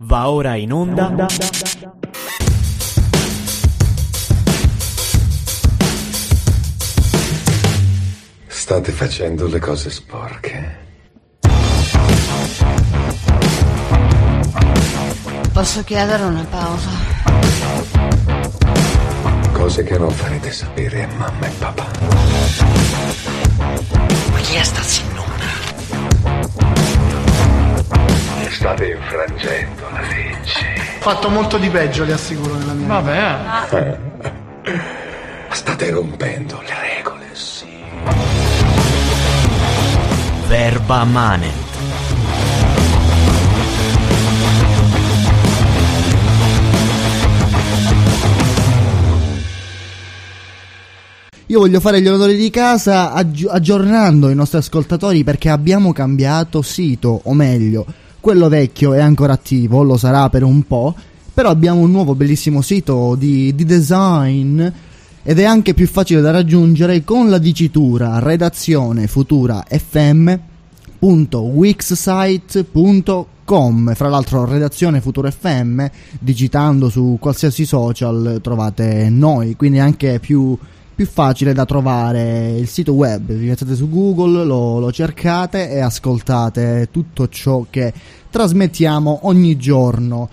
Va ora in onda. State facendo le cose sporche. Posso chiedere una pausa? Cose che non farete sapere a mamma e papà. Ma chi State infrangendo la legge. Fatto molto di peggio, le assicuro nella mia. Vabbè, State rompendo le regole, sì. Verba Manet. Io voglio fare gli onori di casa aggi- aggiornando i nostri ascoltatori perché abbiamo cambiato sito, o meglio, quello vecchio è ancora attivo, lo sarà per un po', però abbiamo un nuovo bellissimo sito di, di design ed è anche più facile da raggiungere con la dicitura redazione futura fm.wixsite.com fra l'altro redazione futura fm digitando su qualsiasi social trovate noi quindi anche più, più facile da trovare il sito web vi mettete su google lo, lo cercate e ascoltate tutto ciò che trasmettiamo ogni giorno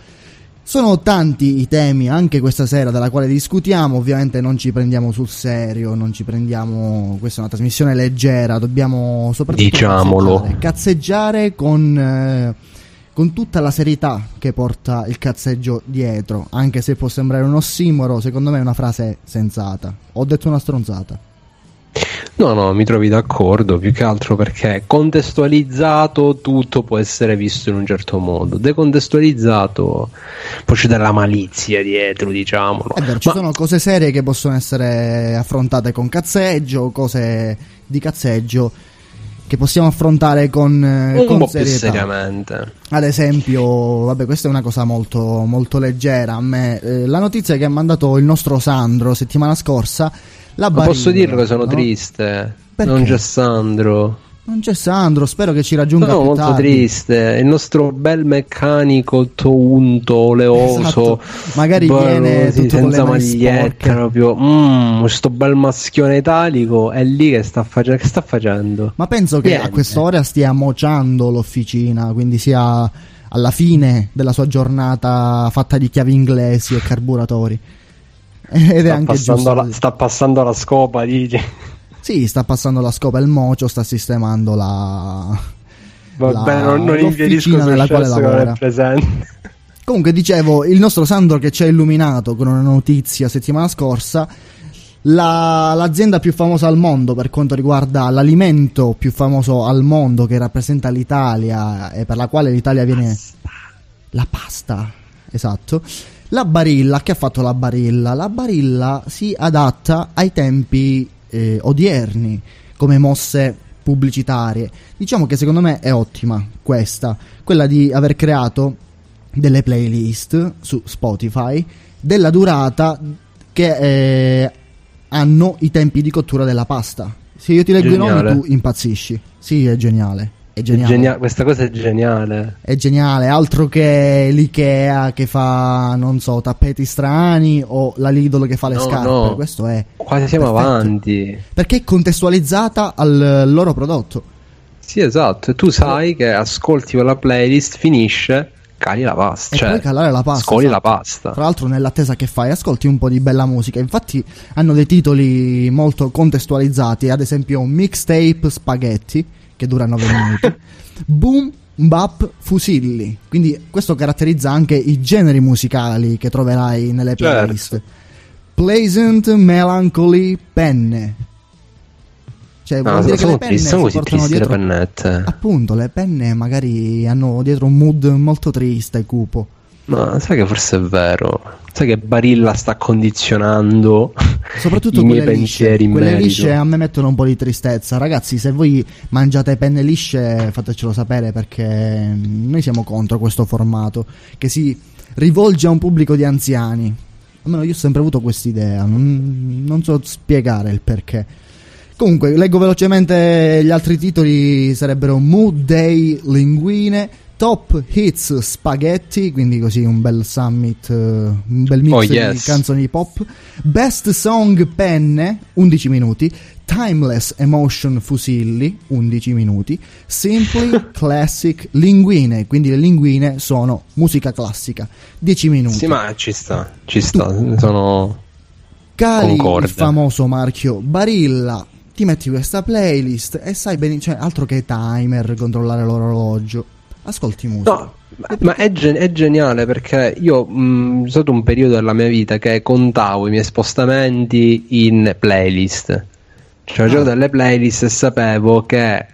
sono tanti i temi anche questa sera dalla quale discutiamo, ovviamente non ci prendiamo sul serio, non ci prendiamo, questa è una trasmissione leggera, dobbiamo soprattutto Diciamolo. cazzeggiare, cazzeggiare con, eh, con tutta la serietà che porta il cazzeggio dietro, anche se può sembrare un ossimoro, secondo me è una frase sensata. Ho detto una stronzata. no, no, mi trovi d'accordo, più che altro perché contestualizzato tutto può essere visto in un certo modo, decontestualizzato poi c'è della malizia dietro, diciamolo. È vero, ci Ma- sono cose serie che possono essere affrontate con cazzeggio, cose di cazzeggio che possiamo affrontare con, eh, un con po' più serietà. seriamente. Ad esempio, vabbè, questa è una cosa molto, molto leggera. A me, eh, la notizia che ha mandato il nostro Sandro settimana scorsa. La Ma posso Barilla, dirlo che sono no? triste. Perché? Non c'è Sandro. Non c'è Sandro, spero che ci raggiunga Sono molto tardi. triste. Il nostro bel meccanico tounto, oleoso. Esatto. Magari bello viene le senza maglietta, sporche. proprio. Mm, questo bel maschione italico è lì che sta, face- che sta facendo. Ma penso che a Niente. quest'ora stia mociando l'officina, quindi sia alla fine della sua giornata fatta di chiavi inglesi e carburatori. Ed è Sta anche passando, giusto. la, sta passando la scopa, dici. Sì, sta passando la scopa il mocio, sta sistemando la. Vabbè, la- non, non infierisco nella quale lavora. presente. Comunque dicevo, il nostro Sandro che ci ha illuminato con una notizia settimana scorsa, la- l'azienda più famosa al mondo per quanto riguarda l'alimento più famoso al mondo che rappresenta l'Italia e per la quale l'Italia viene... La pasta, esatto. La Barilla, che ha fatto la Barilla? La Barilla si adatta ai tempi eh, odierni come mosse pubblicitarie. Diciamo che secondo me è ottima questa, quella di aver creato delle playlist su Spotify della durata che eh, hanno i tempi di cottura della pasta. Se io ti leggo i Geniale. nomi tu impazzisci. Sì, è geniale. È geniale. Genia- questa cosa è geniale. È geniale, altro che l'Ikea che fa, non so, tappeti strani o la Lidl che fa le No, scarpe. no. Questo è Quasi siamo perfetto. avanti. Perché è contestualizzata al loro prodotto. Sì, esatto. E tu sai che ascolti quella playlist, finisce, cali la pasta. E cioè, puoi calare la pasta. Scoli la esatto. pasta. Tra l'altro, nell'attesa che fai, ascolti un po' di bella musica. Infatti, hanno dei titoli molto contestualizzati. Ad esempio, Mixtape Spaghetti, che dura 9 minuti. Boom Bap Fusilli. Quindi, questo caratterizza anche i generi musicali che troverai nelle Certo. playlist. Pleasant Melancholy Penne. Cioè, No, vuol dire che sono le penne sono si così portano tristi le dietro pennette. Appunto, le penne magari hanno dietro un mood molto triste e cupo. Ma sai che forse è vero. Sai che Barilla sta condizionando Soprattutto i miei quelle lisce. pensieri in Quelle merito. lisce a me mettono un po' di tristezza. Ragazzi, se voi mangiate penne lisce, fatecelo sapere perché noi siamo contro questo formato che si rivolge a un pubblico di anziani. Almeno io ho sempre avuto quest'idea, non, non so spiegare il perché. Comunque, leggo velocemente gli altri titoli, sarebbero Mood Day Linguine, Top Hits Spaghetti, quindi così un bel summit, eh, un bel mix Oh, di yes. canzoni pop. Best Song Penne, 11 minuti. Timeless Emotion Fusilli, 11 minuti. Simply Classic Linguine, quindi le linguine sono musica classica, 10 minuti. Sì, ma ci sta, ci sta. Sono. Cali Concordo. il famoso marchio Barilla, ti metti questa playlist e sai bene, cioè altro che timer, controllare l'orologio. Ascolti musica. No, ma- ma è, gen- è geniale perché io mh, c'è stato un periodo della mia vita che contavo i miei spostamenti in playlist. Cioè, facevo Ah. delle playlist e sapevo che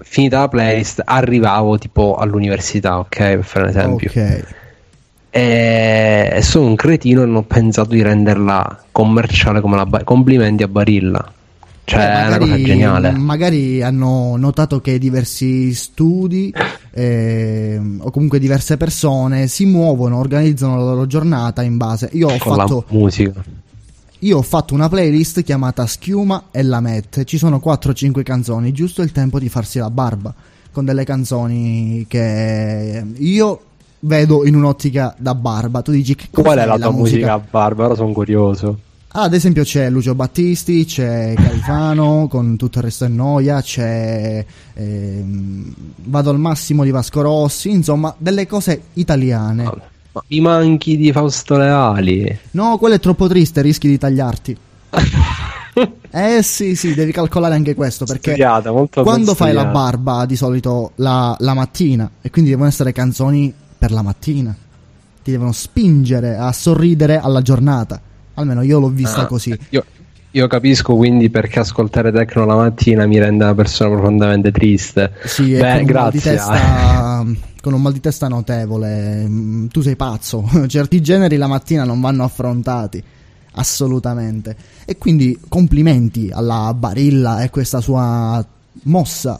finita la playlist arrivavo tipo all'università, ok? Per fare un esempio. Ok. E sono un cretino e non ho pensato di renderla commerciale come la ba- complimenti a Barilla. Cioè, Eh, è una cosa geniale. Magari hanno notato che diversi studi ehm, o comunque diverse persone si muovono, organizzano la loro giornata in base. Io ho con fatto la musica. Io ho fatto una playlist chiamata Schiuma e Lamette. Ci sono 4-5 canzoni, giusto il tempo di farsi la barba. Con delle canzoni che io vedo in un'ottica da barba. Tu dici che Qual è la tua musica, Barbara? Sono curioso. Ah, ad esempio c'è Lucio Battisti, c'è Califano con tutto il resto è noia, c'è ehm, Vado al massimo di Vasco Rossi, insomma delle cose italiane. Ma I manchi di Fausto Leali. No, quello è troppo triste, rischi di tagliarti. Eh sì, sì, devi calcolare anche questo perché Studiata, quando fai la barba di solito la, la mattina e quindi devono essere canzoni per la mattina. Ti devono spingere a sorridere alla giornata. Almeno io l'ho vista Ah, così. Io, io capisco quindi perché ascoltare techno la mattina mi rende una persona profondamente triste. Sì, Beh, grazie. testa, con un mal di testa notevole. Mm, Tu sei pazzo. Certi generi la mattina non vanno affrontati. Assolutamente. E quindi complimenti alla Barilla e questa sua mossa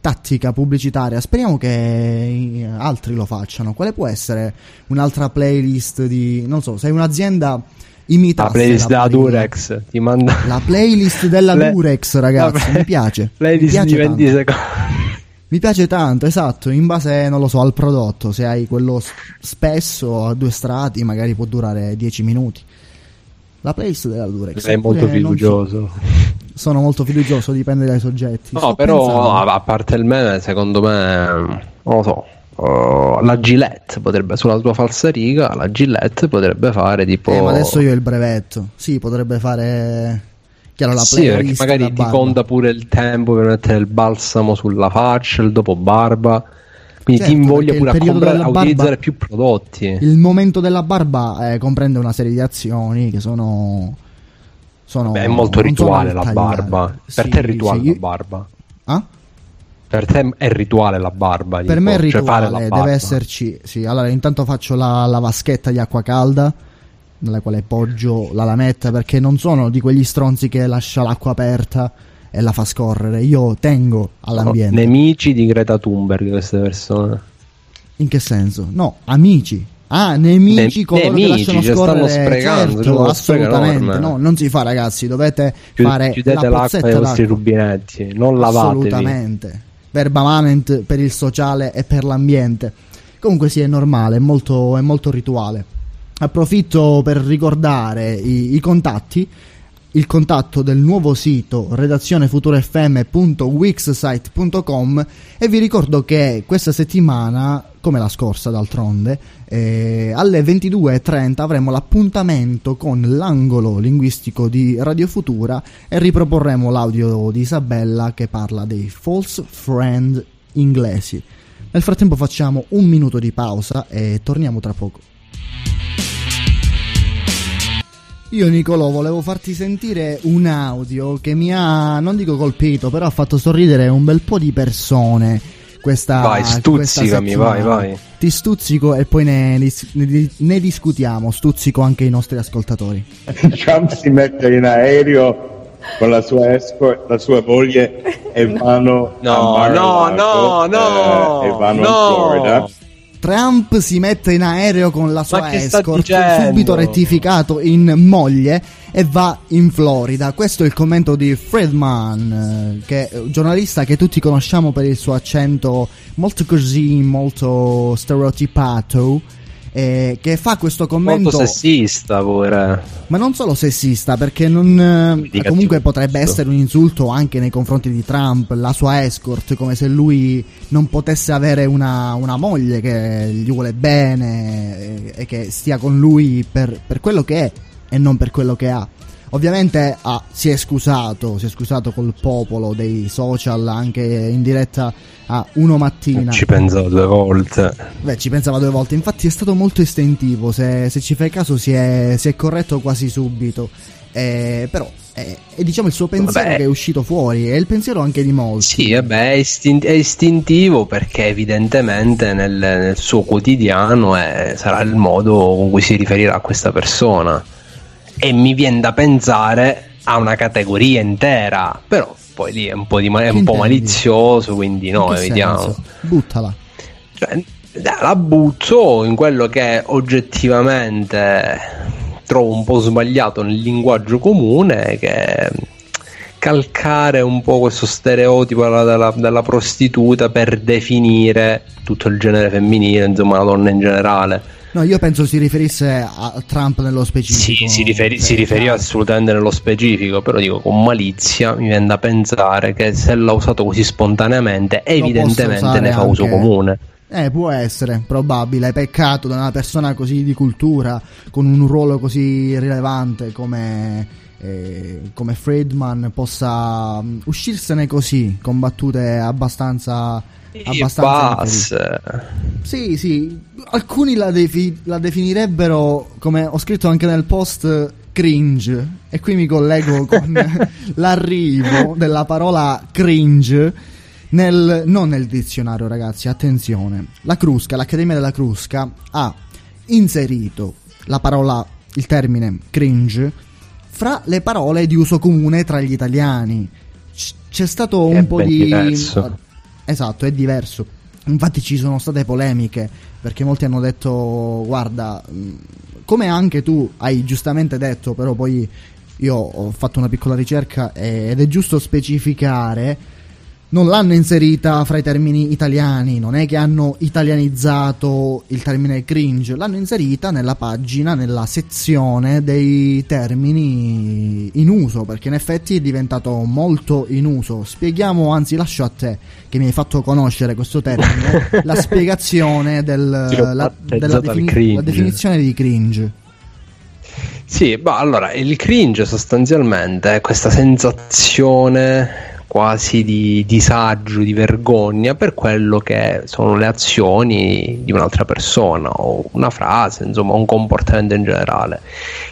tattica pubblicitaria. Speriamo che altri lo facciano. Quale può essere un'altra playlist di. Non so, sei un'azienda imitasse La playlist la della. Durex ti manda La playlist della Le- Durex, ragazzi, mi piace. Mi Playlist piace di 20 tanto. secondi. Mi piace tanto, esatto, in base, non lo so, al prodotto. Se hai quello spesso a due strati, magari può durare 10 minuti. La playlist della Durex. Sei molto so. fiducioso. Sono molto fiducioso, dipende dai soggetti. No, Sto però pensando. a a parte il meme, secondo me, non lo so. Uh, la Gillette potrebbe sulla tua falsariga, la Gillette potrebbe fare tipo. Eh, ma adesso io ho il brevetto. Sì, potrebbe fare. Chiaro, la sì, perché magari ti conta pure il tempo per mettere il balsamo sulla faccia, il dopo barba. Quindi Certo, ti invoglia pure a, comprare, a utilizzare più prodotti. Il momento della barba eh, comprende una serie di azioni che sono. sono Beh, è molto rituale la barba. Per Sì, te è rituale sì, la barba. Ah? Per te è rituale la barba. Per me è cioè rituale, barba. deve esserci. Sì, allora intanto faccio la, la vaschetta di acqua calda nella quale poggio la lametta perché non sono di quegli stronzi che lascia l'acqua aperta e la fa scorrere. Io tengo all'ambiente. Nemici di Greta Thunberg queste persone. In che senso? No, amici. Ah, nemici Ne- coloro nemici, che lasciano che scorrere. stanno sprecando, certo, assolutamente. No, non si fa, ragazzi. Dovete Chiud- fare chiudete la l'acqua ai vostri rubinetti, non lavatevi. Assolutamente. Verba manent per il sociale e per l'ambiente. Comunque sì, è normale, è molto, è molto rituale. Approfitto per ricordare i, i contatti. Il contatto del nuovo sito redazionefuturofm.wixsite.com e vi ricordo che questa settimana, come la scorsa d'altronde, eh, alle 22.30 avremo l'appuntamento con l'angolo linguistico di Radio Futura e riproporremo l'audio di Isabella che parla dei false friend inglesi. Nel frattempo facciamo un minuto di pausa e torniamo tra poco. Io Nicolò volevo farti sentire un audio che mi ha, non dico colpito, però ha fatto sorridere un bel po' di persone. Questa, Vai, questa stuzzicami, settimana. vai, vai. Ti stuzzico e poi ne, ne ne discutiamo. Stuzzico anche i nostri ascoltatori. Trump si mette in aereo con la sua escort, la sua moglie e vanno No, a no, no, no, eh, e vanno no. in Florida Trump si mette in aereo con la sua escort, subito rettificato in moglie e va in Florida. Questo è il commento di Friedman, eh, che è un giornalista che tutti conosciamo per il suo accento molto così, molto stereotipato. Eh, che fa questo commento Molto sessista pure. ma non solo sessista, perché non, eh, comunque potrebbe giusto. essere un insulto anche nei confronti di Trump, la sua escort, come se lui non potesse avere una, una moglie che gli vuole bene e, e che stia con lui per, per quello che è e non per quello che ha. Ovviamente ah, si è scusato, si è scusato col popolo dei social anche in diretta a uno mattina. Ci penso due volte. Beh, ci pensava due volte. Infatti, è stato molto estentivo. Se, se ci fai caso, si è, si è corretto quasi subito. Eh, però, è, è, diciamo il suo pensiero Vabbè. che è uscito fuori. È il pensiero anche di molti. Sì, vabbè, è, istin- è istintivo perché evidentemente nel, nel suo quotidiano è- sarà il modo con cui si riferirà a questa persona. E mi viene da pensare a una categoria intera, però poi lì è un po', di è un po' malizioso, quindi In no, vediamo. senso? Buttala. Cioè, la butto in quello che oggettivamente trovo un po' sbagliato nel linguaggio comune, che calcare un po' questo stereotipo della- della prostituta per definire tutto il genere femminile, insomma la donna in generale. No, io penso si riferisse a Trump nello Sì, specifico. si, riferi- si Eh, riferiva chiaro. assolutamente nello specifico, però dico con malizia mi viene da pensare che se l'ha usato così spontaneamente, evidentemente usare ne fa uso anche- comune. Eh, può essere, probabile. Peccato da una persona così di cultura, con un ruolo così rilevante come, eh, come Friedman, possa mm, uscirsene così, con battute abbastanza. Abbastanza. Sì, sì. Alcuni la, defi- la definirebbero, come ho scritto anche nel post, cringe. E qui mi collego con l'arrivo della parola cringe. Nel, non nel dizionario, ragazzi, attenzione. La Crusca, l'Accademia della Crusca, ha inserito la parola, il termine cringe fra le parole di uso comune tra gli italiani. C- c'è stato un po' di. diverso. Esatto, è diverso. Infatti ci sono state polemiche perché molti hanno detto guarda, come anche tu hai giustamente detto, però poi io ho fatto una piccola ricerca ed è giusto specificare non l'hanno inserita fra i termini italiani, non è che hanno italianizzato il termine cringe, l'hanno inserita nella pagina, nella sezione dei termini in uso, perché in effetti è diventato molto in uso. Spieghiamo, anzi lascio a te, che mi hai fatto conoscere questo termine, la spiegazione del, la, della cringe. la definizione di cringe. Sì, ma allora il cringe sostanzialmente è questa sensazione quasi di disagio, di vergogna per quello che sono le azioni di un'altra persona o una frase, insomma un comportamento in generale,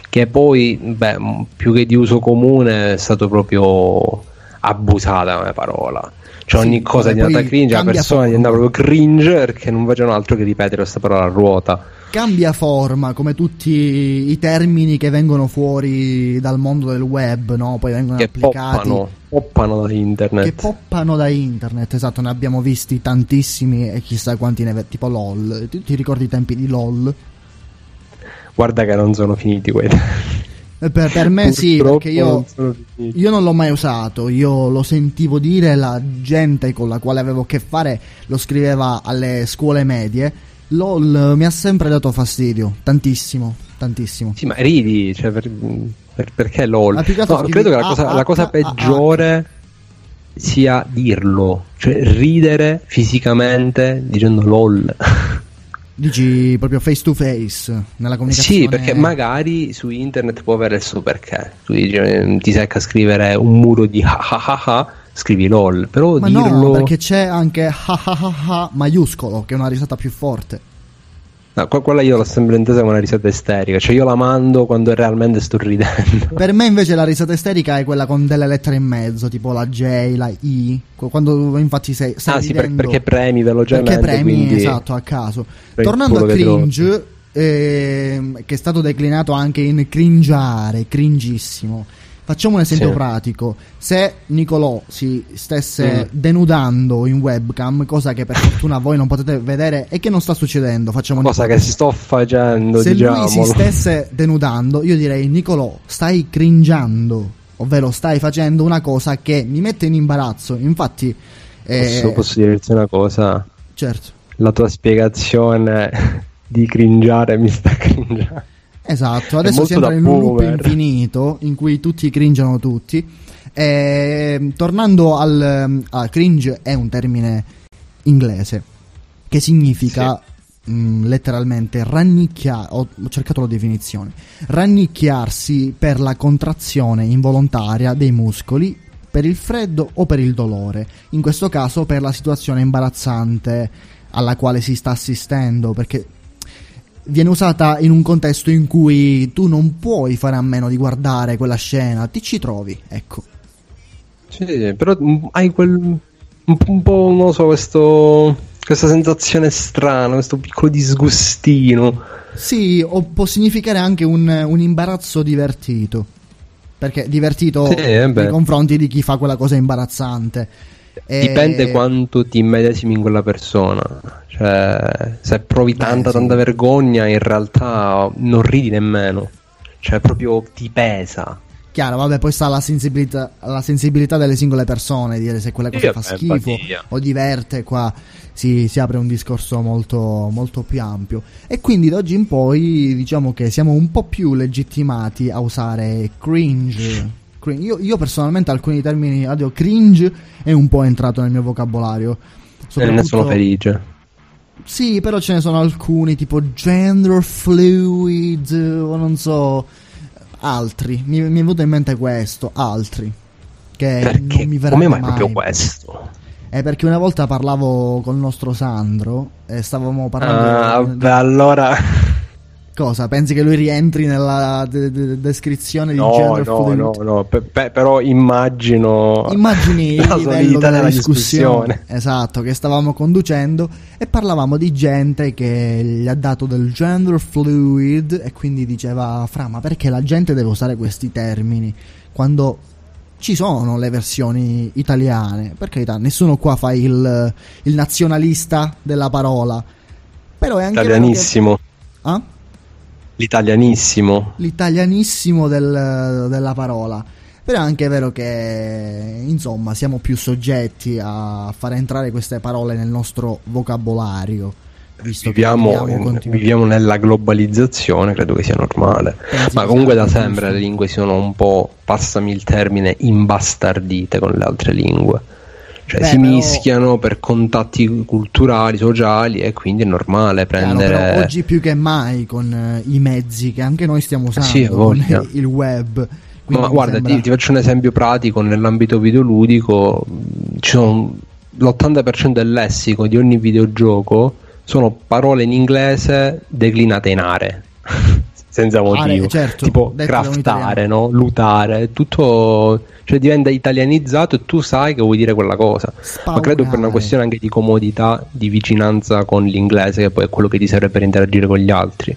che poi, beh, più che di uso comune è stato proprio abusata come parola. Cioè Sì, ogni cosa è diventata cringe, la persona forma. diventa proprio cringe perché non facevano altro che ripetere questa parola a ruota. Cambia forma come tutti i termini che vengono fuori dal mondo del web, no? Poi vengono Che applicati poppano, poppano da internet. che poppano da internet, esatto, ne abbiamo visti tantissimi e chissà quanti ne tipo LOL. Ti, ti ricordi i tempi di LOL? Guarda che non sono finiti quelli. Eh, Per, per me sì, perché io non. Io non l'ho mai usato, io lo sentivo dire, la gente con la quale avevo a che fare lo scriveva alle scuole medie. LOL mi ha sempre dato fastidio, tantissimo, tantissimo. Sì, ma ridi, cioè, per- per- perché LOL? No, credo che la cosa, A, la cosa H, A, H. peggiore sia dirlo, cioè ridere fisicamente dicendo LOL. Dici proprio face to face nella comunicazione. Sì, perché magari su internet può avere il suo perché. Tu dici, eh, ti secca a scrivere un muro di ha ha ha ha, scrivi LOL, però Ma dirlo... no, perché c'è anche ha ha ha ha maiuscolo, che è una risata più forte. No, que- quella io l'ho sempre intesa come una risata isterica, cioè io la mando quando realmente sto ridendo. Per me invece la risata isterica è quella con delle lettere in mezzo, tipo la J, la I, qu- quando infatti sei, stai ah sì, ridendo. perché premi velocemente. perché premi quindi- esatto a caso tornando a cringe ehm, che è stato declinato anche in cringiare cringissimo Facciamo un esempio Sì. pratico. Se Nicolò si stesse Mm. denudando in webcam, cosa che per fortuna voi non potete vedere e che non sta succedendo, facciamo Cosa che un'ipotesi. sto facendo, Se lui diciamo. si stesse denudando, io direi Nicolò, stai cringiando, ovvero stai facendo una cosa che mi mette in imbarazzo. Infatti, eh, Posso, posso dirti una cosa? certo. La tua spiegazione di cringiare mi sta cringiando. Esatto, adesso si entra in un loop infinito in cui tutti cringiano tutti. E, tornando al ah, cringe è un termine inglese che significa mh, letteralmente rannicchiare, ho cercato la definizione, rannicchiarsi per la contrazione involontaria dei muscoli per il freddo o per il dolore, in questo caso per la situazione imbarazzante alla quale si sta assistendo, perché viene usata in un contesto in cui tu non puoi fare a meno di guardare quella scena, ti ci trovi, ecco. Sì, però hai quel. Un, po', non lo so, questo. Questa sensazione strana, questo piccolo disgustino. Sì, o può significare anche un, un imbarazzo divertito. Perché divertito Sì, eh nei confronti di chi fa quella cosa imbarazzante. E- Dipende quanto ti immedesimi in quella persona. Cioè, se provi tanta, sì. tanta vergogna, in realtà non ridi nemmeno. Cioè, proprio ti pesa. Chiaro, vabbè, poi sta la sensibilità, la sensibilità delle singole persone, dire se quella cosa Sì, fa schifo empatia. o diverte, qua si, si apre un discorso molto, molto più ampio. E quindi da oggi in poi diciamo che siamo un po' più legittimati a usare cringe. Crin- Io, io personalmente alcuni termini, addio, cringe è un po' entrato nel mio vocabolario. E ne sono Soprattutto- felice. sì, però ce ne sono alcuni tipo gender fluid o non so altri. Mi, mi è venuto in mente questo, altri. Che Perché? non mi verrà Come mai mai. proprio questo? È perché una volta parlavo col nostro Sandro e stavamo parlando Ah, di- beh, allora. Cosa? Pensi che lui rientri nella de- de- descrizione di No, gender no, fluid? no, no. pe- pe- però immagino. Immagini il la livello solidità della discussione, discussione. esatto, che stavamo conducendo e parlavamo di gente che gli ha dato del gender fluid e quindi diceva, Fra, ma perché la gente deve usare questi termini quando ci sono le versioni italiane? Per carità, nessuno qua fa il, il nazionalista della parola, però è anche che- Italianissimo. Ah? L'italianissimo. l'italianissimo del- della parola. Però è anche vero che, insomma, siamo più soggetti a fare entrare queste parole nel nostro vocabolario. Visto Viviamo, che viviamo in- viviamo nella globalizzazione, credo che sia normale. Pensi Ma comunque da sempre giusto? le lingue sono un po', passami il termine, imbastardite con le altre lingue. Cioè Beh, si però- mischiano per contatti culturali, sociali e quindi è normale Chiaro, prendere... però oggi più che mai con eh, i mezzi che anche noi stiamo usando, Sì, con il web. quindi Ma guarda, sembra- ti, ti faccio un esempio pratico nell'ambito videoludico. Ci sono l'80% del lessico di ogni videogioco sono parole in inglese declinate in are. Senza motivo. certo, tipo craftare, no? Lutare, tutto cioè diventa italianizzato e tu sai che vuoi dire quella cosa. Ma credo per una questione anche di comodità, di vicinanza con l'inglese, che poi è quello che ti serve per interagire con gli altri.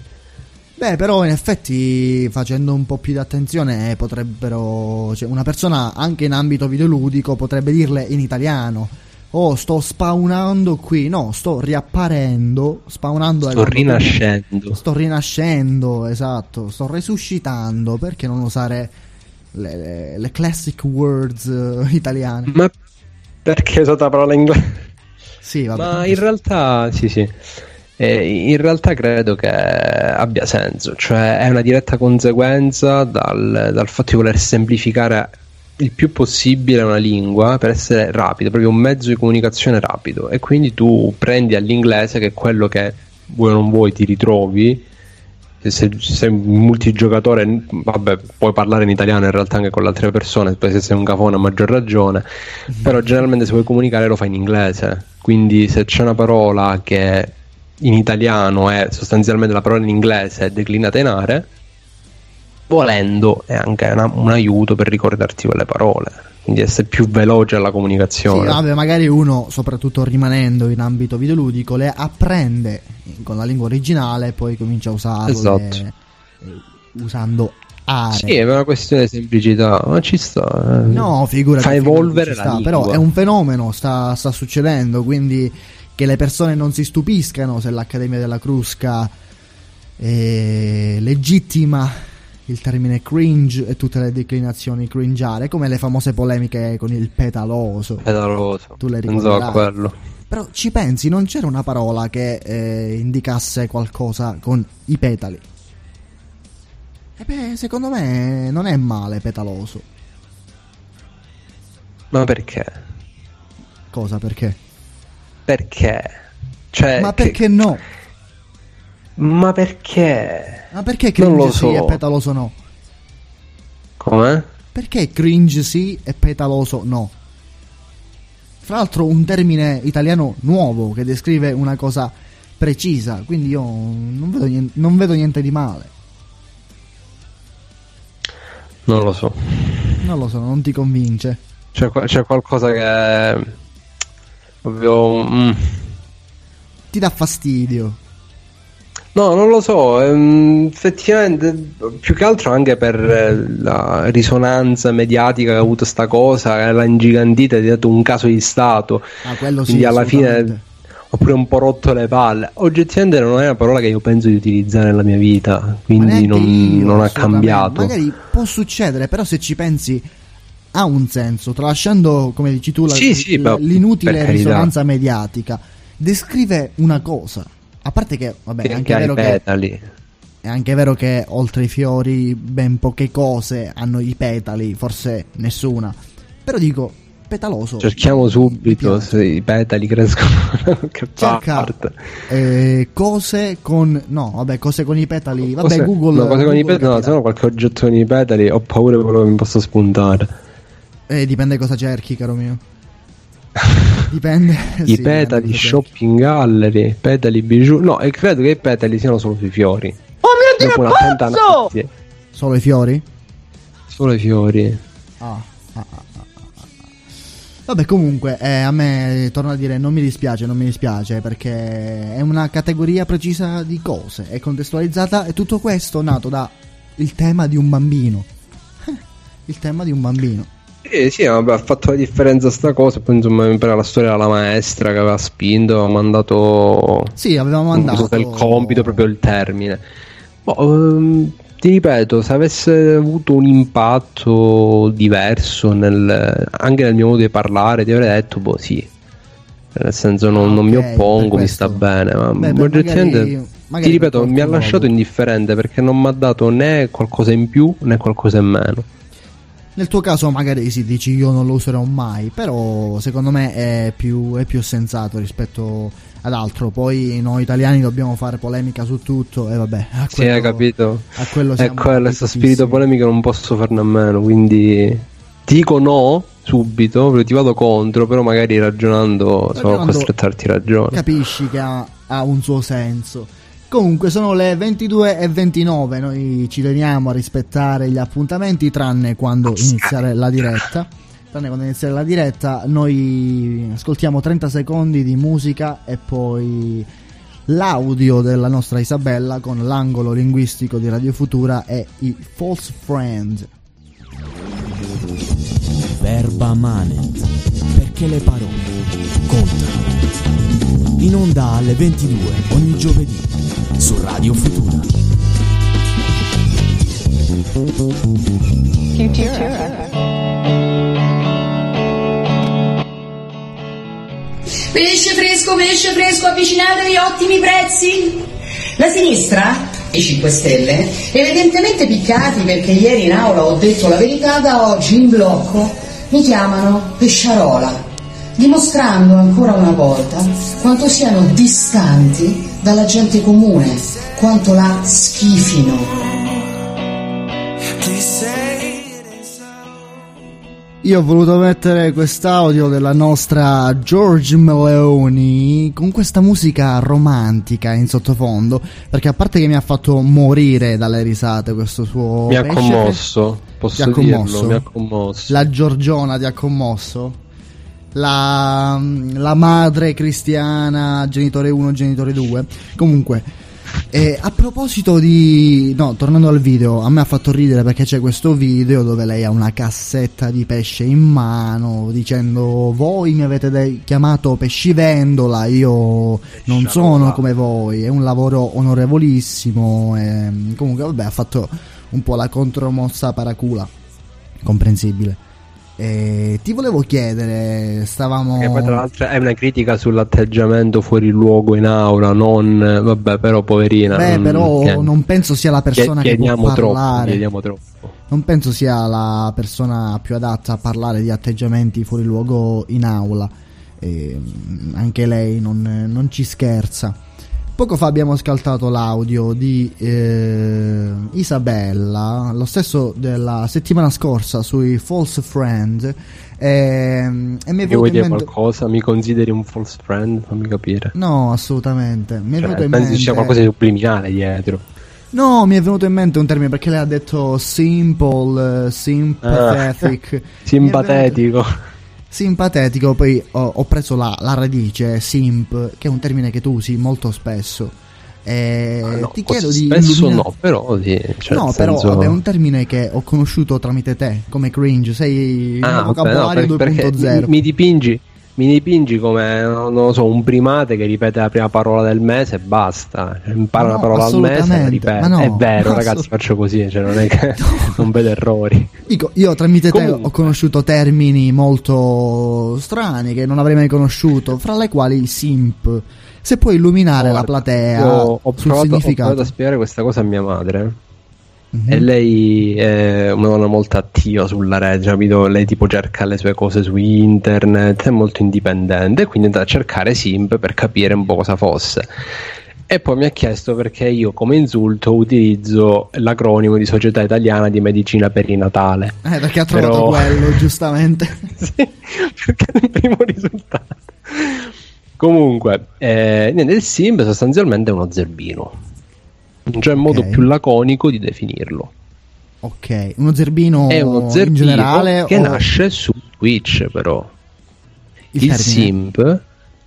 Beh, però in effetti facendo un po' più di attenzione eh, potrebbero, cioè una persona anche in ambito videoludico potrebbe dirle in italiano. Oh, sto spawnando qui. No, sto riapparendo. Spawnando è Sto rinascendo. Sto rinascendo, esatto. Sto resuscitando. Perché non usare le, le- le classic words eh, italiane? Ma perché usate la parola inglese? Sì, vabbè. Ma in realtà, sì, sì. Eh, in realtà credo che abbia senso, cioè è una diretta conseguenza dal, dal fatto di voler semplificare il più possibile una lingua per essere rapido, proprio un mezzo di comunicazione rapido. E quindi tu prendi all'inglese, che è quello che vuoi o non vuoi ti ritrovi. Se sei, se sei un multigiocatore, vabbè, puoi parlare in italiano in realtà anche con le altre persone, se sei un cafone a maggior ragione, però generalmente se vuoi comunicare lo fai in inglese, quindi se c'è una parola che in italiano è sostanzialmente la parola in inglese declinata in are, volendo è anche una- un aiuto per ricordarti quelle parole, quindi essere più veloce alla Sì, comunicazione. vabbè, magari uno, soprattutto rimanendo in ambito videoludico, le apprende con la lingua originale e poi comincia a usarle Esatto. eh, usando Sì, è una questione di semplicità, ma ci sta. eh. No, figurati. Fa evolvere la sta, lingua. Però è un fenomeno, sta, sta succedendo, quindi che le persone non si stupiscano se l'Accademia della Crusca legittima il termine cringe e tutte le declinazioni cringiare, come le famose polemiche con il petaloso. Pedaloso. Tu le Non so quello. Però ci pensi, non c'era una parola che eh, indicasse qualcosa con i petali. E beh, secondo me non è male petaloso. Ma perché? Cosa perché? Perché? Cioè, Ma che- perché no? Ma perché? Ma perché cringe sì so. e petaloso no? Com'è? Perché cringe sì e petaloso no? Fra l'altro un termine italiano nuovo che descrive una cosa precisa, quindi io non vedo niente, non vedo niente di male. Non lo so. Non lo so, non ti convince. C'è, c'è qualcosa che. Proprio. mm. Ti dà fastidio. No, non lo so. ehm, effettivamente, più che altro anche per eh, la risonanza mediatica che ha avuto sta cosa, l'ha ingigantita è diventato un caso di Stato. Ah, quello sì. Quindi alla fine ho pure un po' rotto le palle. Oggettivamente non è una parola che io penso di utilizzare nella mia vita, quindi non, non ha cambiato. Magari può succedere, però se ci pensi ha un senso, tralasciando, come dici tu, la- Sì, sì, l- l'inutile risonanza mediatica. Descrive una cosa. A parte che, vabbè, Che è anche vero che. È anche vero che oltre i fiori ben poche cose hanno i petali, forse nessuna. Però dico, petaloso. Cerchiamo subito se i petali crescono qualche Cerca parte. eh, cose con... No, vabbè, cose con i petali. Vabbè, Cose- Google... no, cose con i Google petali, no, se no qualche oggetto con i petali ho paura di quello che mi possa spuntare. Eh, dipende cosa cerchi, caro mio. Dipende. I sì, petali, shopping gallery, petali bijou. No, e credo che i petali siano solo sui fiori. Oh mio Dopo dio, pazzo! Solo i fiori? Solo i fiori. Ah, ah, ah, ah, ah, ah. Vabbè, comunque, eh, a me, torno a dire, non mi dispiace, non mi dispiace, perché è una categoria precisa di cose, è contestualizzata e tutto questo nato da il tema di un bambino. il tema di un bambino. Sì, sì, vabbè, ha fatto la differenza sta cosa. Poi insomma, mi pare la storia della maestra che aveva spinto, aveva mandato. Sì, avevamo Non mandato... il compito, proprio il termine. Boh, ehm, ti ripeto, se avesse avuto un impatto diverso nel- anche nel mio modo di parlare, ti avrei detto, boh, sì. Nel senso, non, Ah, non mi oppongo, mi sta bene. Ma Beh, oggettivamente, magari- magari ti ripeto, mi ha lasciato avuto. indifferente perché non mi ha dato né qualcosa in più né qualcosa in meno. Nel tuo caso magari si dici io non lo userò mai, però secondo me è più, è più sensato rispetto ad altro. Poi noi italiani dobbiamo fare polemica su tutto e vabbè. A Sì, hai quello- capito? A quello È siamo quello, questo spirito polemico non posso farne a meno, quindi ti dico no subito, ti vado contro, però magari ragionando sono Ragionando- costretto a darti ragione. Capisci che ha, ha un suo senso. Comunque sono le 22 e 29, noi ci teniamo a rispettare gli appuntamenti tranne quando iniziare la diretta. Tranne quando iniziare la diretta, noi ascoltiamo 30 secondi di musica e poi l'audio della nostra Isabella con l'angolo linguistico di Radio Futura e i false friend. Verba Manet. Perché le parole contano. In onda alle 22 ogni giovedì su Radio Futura. Pesce fresco, pesce fresco, avvicinatevi, ottimi prezzi. La sinistra, i 5 Stelle, evidentemente piccati perché ieri in aula ho detto la verità, da oggi in blocco mi chiamano pesciarola, dimostrando ancora una volta quanto siano distanti dalla gente comune, quanto la schifino. Io ho voluto mettere quest'audio della nostra George Meloni con questa musica romantica in sottofondo, perché a parte che mi ha fatto morire dalle risate questo suo... Mi ha commosso, Ti posso ha dirlo, commosso? mi ha commosso. La Giorgiona ti ha commosso? La, la madre cristiana, genitore 1, genitore 2. Comunque, E a proposito di... No, tornando al video, a me ha fatto ridere perché c'è questo video dove lei ha una cassetta di pesce in mano dicendo voi mi avete de- chiamato pescivendola, io non sono come voi, è un lavoro onorevolissimo. E... Comunque vabbè ha fatto un po' la contromossa paracula, comprensibile. E ti volevo chiedere, stavamo... Che poi tra l'altro è una critica sull'atteggiamento fuori luogo in aula, non... vabbè però poverina. Beh, non, però chied- non penso sia la persona che può troppo, parlare. chiediamo troppo. Non penso sia la persona più adatta a parlare di atteggiamenti fuori luogo in aula. E, mm, anche lei non, non ci scherza. Poco fa abbiamo ascoltato l'audio di eh, Isabella, lo stesso della settimana scorsa sui False Friend. ehm, e mi è venuto vuoi dire mente. qualcosa? Mi consideri un false friend? Fammi capire. No, assolutamente. Mi è Cioè, venuto in pensi mente. qualcosa di subliminale dietro. No, mi è venuto in mente un termine perché lei ha detto simple, eh, sympathetic. È Simpatetico. Simpatetico, poi ho, ho preso la, la radice simp, che è un termine che tu usi molto spesso. E Ah, no, ti chiedo di spesso no, però sì, cioè, no, però senso- vabbè, è un termine che ho conosciuto tramite te, come cringe, sei il Ah, mio vabbè, no, vocabolario per- perché 2.0. mi, mi dipingi mi dipingi come non lo so, un primate che ripete la prima parola del mese e basta. Impara No, una parola al mese e la ripete. no, è vero, ragazzi, faccio così, cioè non è che non vedo errori. Dico, io tramite te Comunque. ho conosciuto termini molto strani che non avrei mai conosciuto, fra le quali simp. Se puoi illuminare la Guarda, platea io ho sul provato, ho significato. provato a spiegare questa cosa a mia madre. Mhm. E lei è una donna molto attiva sulla rete, capito? Lei tipo cerca le sue cose su internet, è molto indipendente, quindi è andata a cercare Simp per capire un po' cosa fosse. E poi mi ha chiesto perché io come insulto utilizzo l'acronimo di Società Italiana di Medicina Perinatale. Eh, perché ha trovato Però- quello, giustamente. sì, perché è il primo risultato. Comunque, eh, niente, il Simp sostanzialmente è uno zerbino. Non c'è modo Ok. più laconico di definirlo. ok, uno zerbino, È uno in zerbino generale che o nasce su Twitch, però. il Il, simp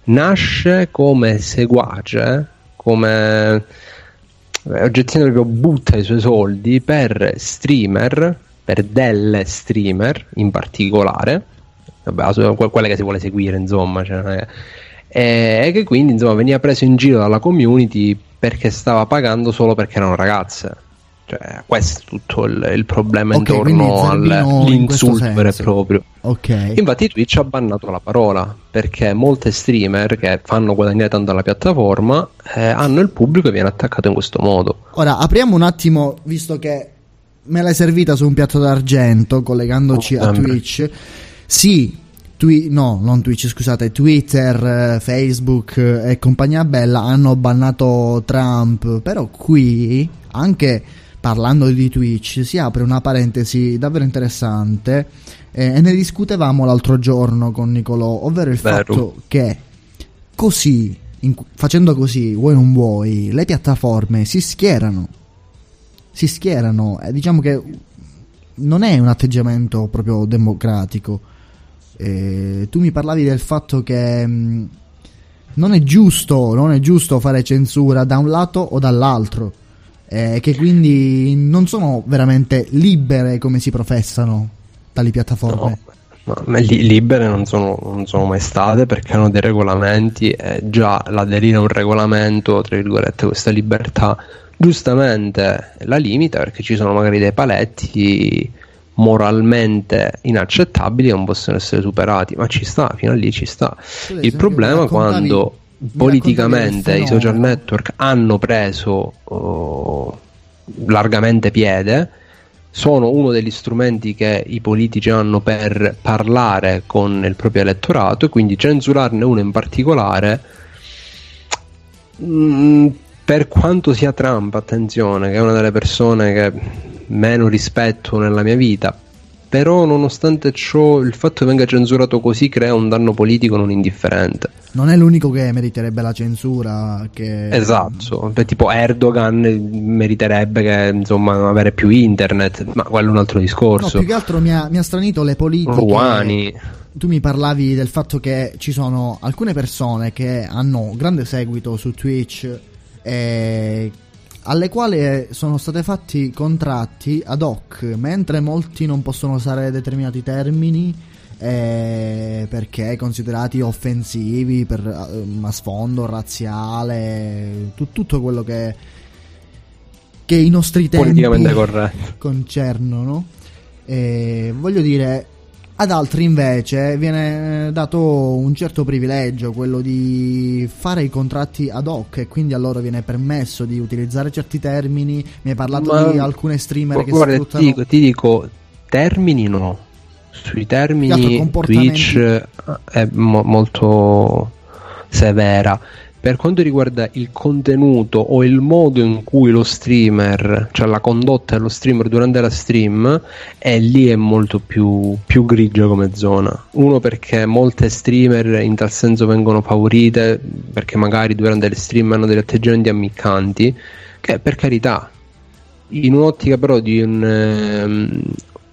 nasce come seguace, come eh, oggettivamente proprio butta i suoi soldi per streamer, per delle streamer in particolare, vabbè, quelle che si vuole seguire, insomma, cioè, non è- e e che quindi insomma veniva preso in giro dalla community perché stava pagando solo perché erano ragazze. Cioè, questo è tutto il, il problema Ok, quindi intorno zerbino in e proprio. Ok. Infatti Twitch ha bannato la parola perché molte streamer che fanno guadagnare tanto alla piattaforma eh, hanno il pubblico e viene attaccato in questo modo. Ora apriamo un attimo, visto che me l'hai servita su un piatto d'argento, collegandoci Oh, a. Twitch. Sì, Twi- no, non Twitch, scusate, Twitter, eh, Facebook eh, e compagnia bella hanno bannato Trump, però qui, anche parlando di Twitch, si apre una parentesi davvero interessante eh, e ne discutevamo l'altro giorno con Nicolò, ovvero il Vero. fatto che così, in- facendo così, vuoi non vuoi, le piattaforme si schierano. Si schierano. E diciamo che non è un atteggiamento proprio democratico. Eh, tu mi parlavi del fatto che mh, non è giusto, non è giusto fare censura da un lato o dall'altro. eh, che quindi non sono veramente libere come si professano tali piattaforme. No, ma li- libere non sono, non sono mai state perché hanno dei regolamenti e già l'aderire a un regolamento, tra virgolette, questa libertà giustamente la limita perché ci sono magari dei paletti moralmente inaccettabili non possono essere superati, ma ci sta, fino a lì ci sta. Ad Il problema quando politicamente i social network hanno preso oh, largamente piede sono uno degli strumenti che i politici hanno per parlare con il proprio elettorato e quindi censurarne uno in particolare mm, per quanto sia Trump, attenzione, che è una delle persone che meno rispetto nella mia vita, però nonostante ciò il fatto che venga censurato così crea un danno politico non indifferente. Non è l'unico che meriterebbe la censura. Che... Esatto, tipo Erdogan meriterebbe che insomma non avere più internet, ma quello è un altro No, discorso. più che altro mi ha, mi ha stranito le politiche. Rouhani. Tu mi parlavi del fatto che ci sono alcune persone che hanno grande seguito su Twitch eh, alle quali sono stati fatti contratti ad hoc, mentre molti non possono usare determinati termini eh, perché considerati offensivi per eh, a sfondo razziale, tu- tutto quello che, che i nostri tempi concernono. E voglio dire, ad altri invece viene dato un certo privilegio, quello di fare i contratti ad hoc e quindi a loro viene permesso di utilizzare certi termini. Mi hai parlato Ma- di alcune streamer che Guarda, ti sfruttano... dico, ti dico, termini no. Sui termini? Twitch eh, è mo- molto severa. Per quanto riguarda il contenuto o il modo in cui lo streamer, cioè la condotta dello streamer durante la stream, è lì è molto più, più grigia come zona. Uno perché molte streamer in tal senso vengono favorite perché magari durante le stream hanno degli atteggiamenti ammiccanti, che per carità in un'ottica però di un, ehm,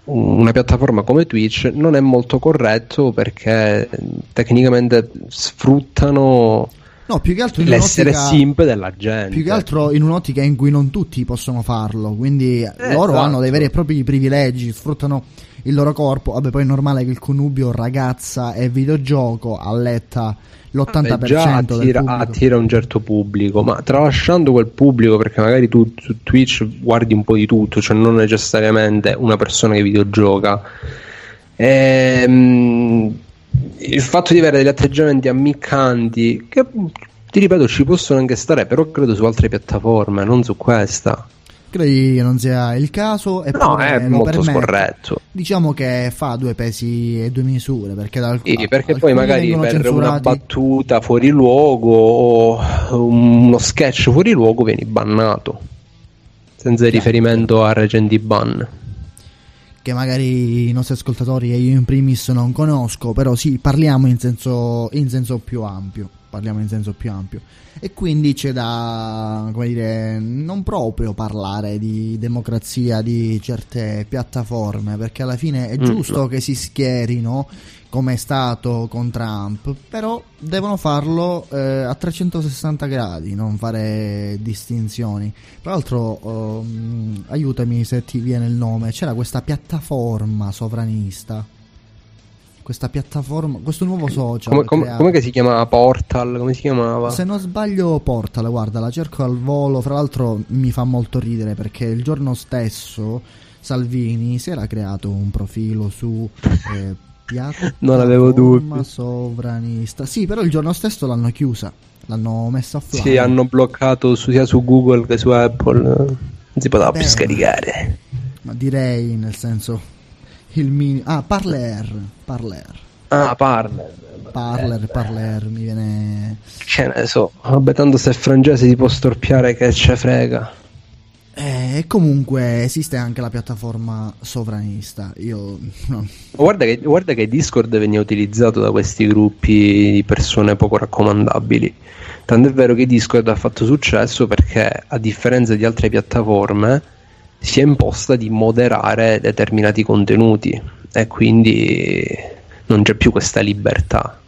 una piattaforma come Twitch non è molto corretto perché tecnicamente sfruttano No, più che altro in l'essere simp della gente. Più che altro in un'ottica in cui non tutti possono farlo, quindi loro esatto. hanno dei veri e propri privilegi, sfruttano il loro corpo. Vabbè, poi è normale che il connubio ragazza e videogioco alletta l'80% Vabbè, già attira, attira un certo pubblico, ma tralasciando quel pubblico, perché magari tu su Twitch guardi un po' di tutto, cioè non necessariamente una persona che videogioca. Ehm, il fatto di avere degli atteggiamenti ammiccanti, che ti ripeto, ci possono anche stare, però credo su altre piattaforme, non su questa. Credi che non sia il caso? E No, è molto scorretto. Diciamo che fa due pesi e due misure, perché, da alc- Sì, perché poi magari per una censurati. battuta fuori luogo o uno sketch fuori luogo vieni bannato senza riferimento a recenti ban. Che magari i nostri ascoltatori e io in primis non conosco, però sì, parliamo in senso, in senso più ampio. Parliamo in senso più ampio. E quindi c'è da, come dire, non proprio parlare di democrazia di certe piattaforme, perché alla fine è Mm, giusto no. che si schierino, come è stato con Trump, però devono farlo eh, a 360 gradi, non fare distinzioni. Tra l'altro, ehm, aiutami se ti viene il nome, c'era questa piattaforma sovranista. Questa piattaforma, questo nuovo social. Come, come, com'è che si chiamava? Portal? Come si chiamava? Se non sbaglio, Portal, guarda, la cerco al volo. Fra l'altro, mi fa molto ridere perché il giorno stesso Salvini si era creato un profilo su eh, piattaforma Non avevo dubbi. sovranista. Sì, però il giorno stesso l'hanno chiusa, l'hanno messa offline. Sì, hanno bloccato su- sia su Google che su Apple. Non si poteva più Beh, scaricare. Ma direi nel senso il mini Ah, Parler, Parler. Ah, parla. Parler, Parler, mi viene Ce ne so. Vabbè, tanto se è francese ti può storpiare che ce frega. Eh, comunque esiste anche la piattaforma sovranista. Io non, Guarda che, guarda che Discord veniva utilizzato da questi gruppi di persone poco raccomandabili. Tant'è vero che Discord ha fatto successo perché, a differenza di altre piattaforme, si è imposta di moderare determinati contenuti e quindi non c'è più questa libertà.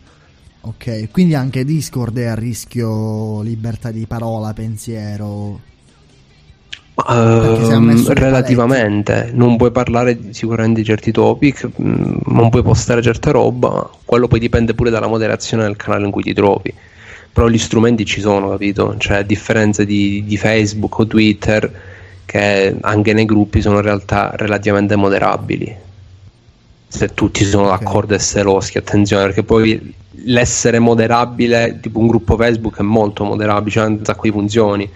Ok, quindi anche Discord è a rischio libertà di parola, pensiero. Dei relativamente, non puoi parlare sicuramente di certi topic, mh, non puoi postare certa roba, quello poi dipende pure dalla moderazione del canale in cui ti trovi. Però gli strumenti ci sono, capito? Cioè, a differenza di, di Facebook o Twitter, che anche nei gruppi sono in realtà relativamente moderabili. Se tutti sono d'accordo e se loschi, attenzione, perché poi l'essere moderabile, tipo un gruppo Facebook è molto moderabile, c'è un sacco di funzioni.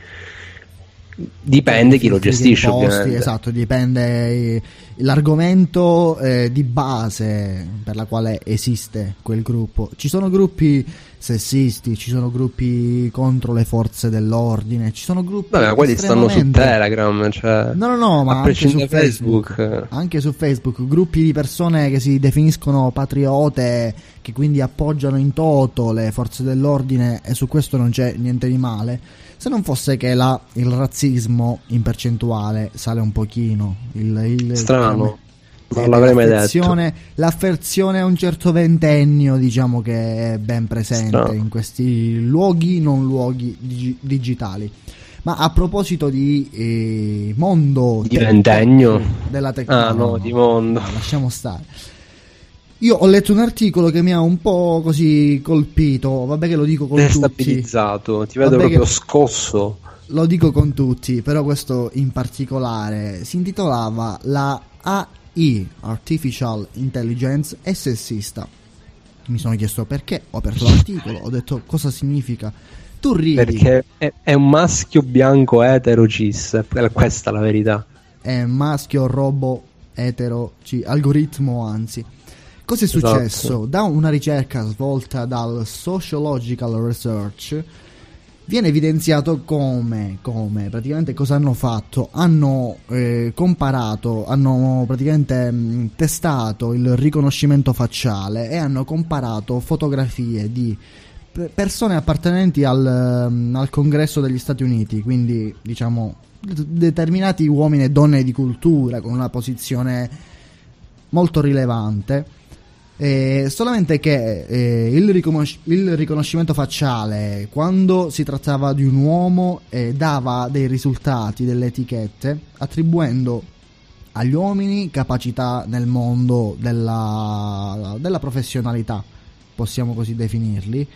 Dipende chi lo gestisce, posti. Esatto, dipende eh, l'argomento eh, di base per la quale esiste quel gruppo. Ci sono gruppi sessisti, ci sono gruppi contro le forze dell'ordine, ci sono gruppi Vabbè, quelli stanno su Telegram, cioè, No, no, no, ma anche su Facebook. Facebook. Anche su Facebook, gruppi di persone che si definiscono patriote, che quindi appoggiano in toto le forze dell'ordine e su questo non c'è niente di male. Se non fosse che la- il razzismo in percentuale sale un pochino. Il, il- Strano. Non l'avrei mai detto. l'affezione, a un certo ventennio, diciamo che è ben presente Strano. in questi luoghi, non luoghi digi- digitali. Ma a proposito di eh, mondo Di ventennio? della tecnologia, Ah, no, di mondo. lasciamo stare. Io ho letto un articolo che mi ha un po' così colpito, vabbè che lo dico con tutti. Destabilizzato, ti vedo Vabbè proprio scosso. Lo dico con tutti, però questo in particolare si intitolava La AI, Artificial Intelligence, è sessista. Mi sono chiesto perché, ho aperto l'articolo, ho detto cosa significa. Tu ridi, Perché è, è un maschio bianco etero cis, è questa la verità. è maschio, robo, etero, ci- algoritmo anzi. Cosa è Esatto. successo? Da una ricerca svolta dal Sociological Research viene evidenziato come, come praticamente cosa hanno fatto? Hanno eh, comparato, hanno praticamente mh, testato il riconoscimento facciale e hanno comparato fotografie di pe- persone appartenenti al, mm, al congresso degli Stati Uniti, quindi diciamo determinati uomini e donne di cultura con una posizione molto rilevante. Eh, solamente che eh, il, riconosci- il riconoscimento facciale, quando si trattava di un uomo, eh, dava dei risultati, delle etichette, attribuendo agli uomini capacità nel mondo della, della professionalità, possiamo così definirli.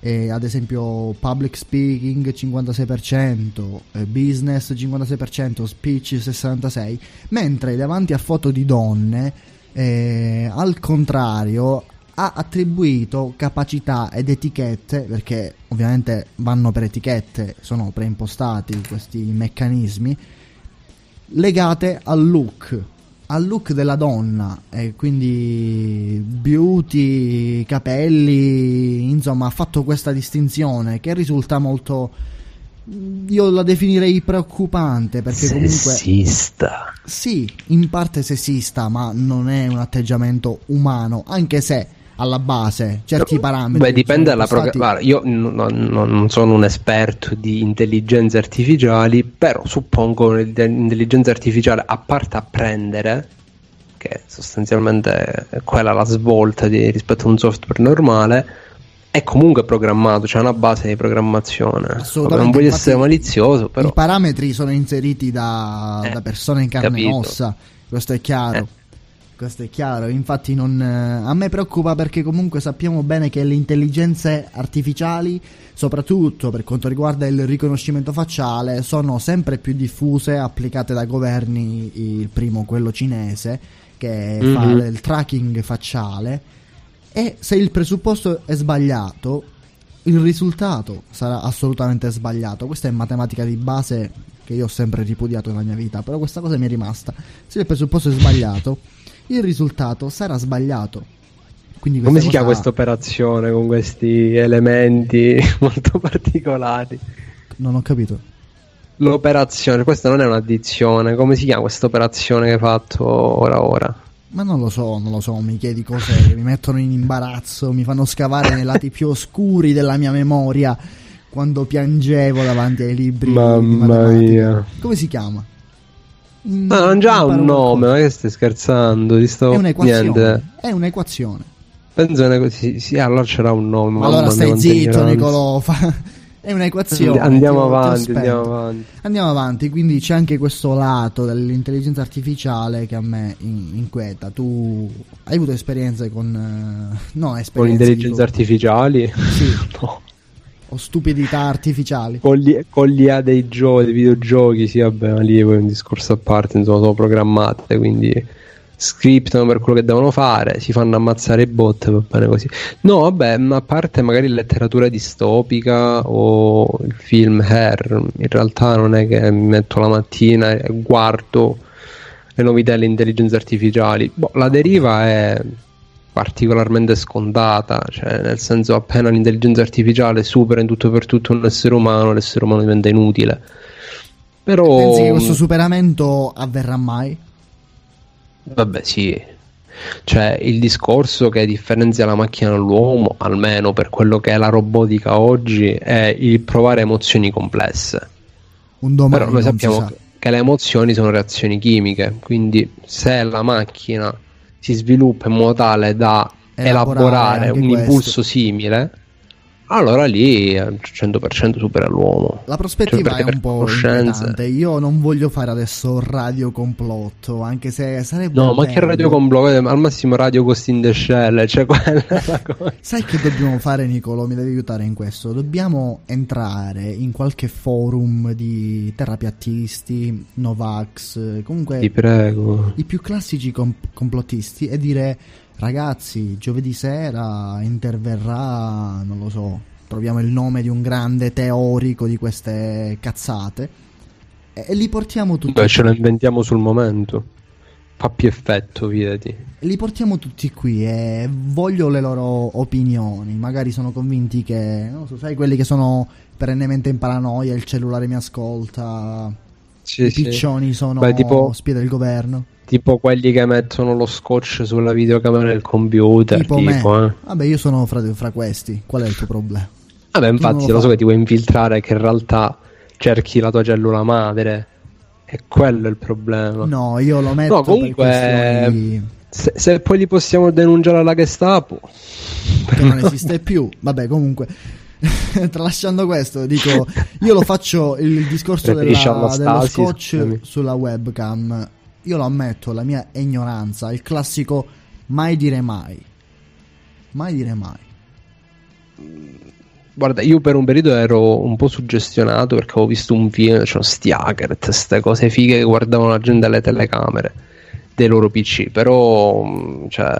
Eh, ad esempio public speaking 56%, eh, business 56%, speech 66%, mentre davanti a foto di donne, eh, al contrario, ha attribuito capacità ed etichette, perché ovviamente vanno per etichette, sono preimpostati questi meccanismi, legate al look, al look della donna, e quindi beauty, capelli, insomma ha fatto questa distinzione che risulta molto, io la definirei preoccupante perché comunque... Sessista. Sì, in parte sessista, ma non è un atteggiamento umano, anche se alla base certi parametri. Beh, dipende dalla stati- programma. Io n- n- non sono un esperto di intelligenze artificiali, però suppongo che l'intelligenza artificiale, a parte apprendere, che sostanzialmente è quella la svolta di- rispetto a un software normale, è comunque programmato, c'è una base di programmazione. Non voglio essere malizioso, però I parametri sono inseriti da, Eh, da persone in carne e capito. ossa, questo è chiaro. Eh. Questo è chiaro, infatti non, eh, a me preoccupa perché comunque sappiamo bene che le intelligenze artificiali, soprattutto per quanto riguarda il riconoscimento facciale, sono sempre più diffuse, applicate da governi, il primo quello cinese, che fa Mhm. il tracking facciale, e se il presupposto è sbagliato, il risultato sarà assolutamente sbagliato. Questa è matematica di base che io ho sempre ripudiato nella mia vita, però questa cosa mi è rimasta. Se il presupposto è sbagliato, il risultato sarà sbagliato. Quindi come si chiama questa operazione con questi elementi molto particolari? Non ho capito. L'operazione, questa non è un'addizione, come si chiama questa operazione che hai fatto ora ora? Ma non lo so, non lo so, mi chiedi cose che mi mettono in imbarazzo, mi fanno scavare nei lati più oscuri della mia memoria quando piangevo davanti ai libri Mamma mia. Come si chiama? Mm, No, non già ha un nome, ma che stai scherzando? Ti sto... È un'equazione. Niente. È un'equazione. Penso una... sì, sì, allora c'era un nome. Allora stai mia, zitto. Nicolò. fa- È un'equazione. Andiamo avanti, andiamo avanti. Andiamo avanti, quindi c'è anche questo lato dell'intelligenza artificiale che a me in- inquieta. Tu hai avuto esperienze con... eh, No, esperienze... Con intelligenze artificiali? Sì. no. o stupidità artificiali. Con, gli, con l'IA dei giochi, dei videogiochi, sì, vabbè, ma lì è un discorso a parte, insomma, sono programmate, quindi scriptano per quello che devono fare, si fanno ammazzare i bot, va bene così. No, vabbè, ma a parte magari letteratura distopica o il film Hair, in realtà non è che mi metto la mattina e guardo le novità delle intelligenze artificiali. Boh, la deriva è particolarmente scontata, cioè nel senso appena l'intelligenza artificiale supera in tutto e per tutto un essere umano, l'essere umano diventa inutile. Però Pensi che questo superamento avverrà mai? Vabbè, sì. Cioè, il discorso che differenzia la macchina dall'uomo, almeno per quello che è la robotica oggi, è il provare emozioni complesse. Un domani Però noi sappiamo sa. che- le emozioni sono reazioni chimiche, quindi se la macchina si sviluppa in modo tale da Elaborare elaborare, un questo. impulso simile, allora lì al 100% supera l'uomo. La prospettiva Cioè, è un po' inquietante. Io non voglio fare adesso radio complotto, anche se sarebbe No, ma che radio con blog? Al massimo radio Ghost in the Shell, cioè quella è la cosa. Sai che dobbiamo fare, Nicolo? Mi devi aiutare in questo. Dobbiamo entrare in qualche forum di terrapiattisti, Novax, comunque Ti prego. i più classici com- complottisti e dire ragazzi, giovedì sera interverrà, non lo so, troviamo il nome di un grande teorico di queste cazzate e, e li portiamo tutti Beh, ce lo inventiamo sul momento. Fa più effetto, fidati. li portiamo tutti qui e voglio le loro opinioni. Magari sono convinti che, non so, sai, quelli che sono perennemente in paranoia, il cellulare mi ascolta, Sì, i sì. piccioni sono Beh, tipo- spie del governo. Tipo quelli che mettono lo scotch sulla videocamera del computer. Tipo, Tipo, me. eh. Vabbè, io sono fra, fra questi. Qual è il tuo problema? Vabbè, infatti, lo lo so che ti vuoi infiltrare, che in realtà cerchi la tua cellula madre. E quello è il problema. No, io lo metto No, comunque, Se, se poi li possiamo denunciare alla Gestapo, che non esiste più. Vabbè, comunque. Tralasciando questo, dico, io lo faccio il discorso della, dello scotch sulla webcam. Io lo ammetto, la mia ignoranza, il classico mai dire mai. Mai dire mai. Guarda, io per un periodo ero un po' suggestionato perché avevo visto un film, c'erano sti hacker, queste cose fighe che guardavano la gente alle telecamere dei loro PC, però mh, cioè,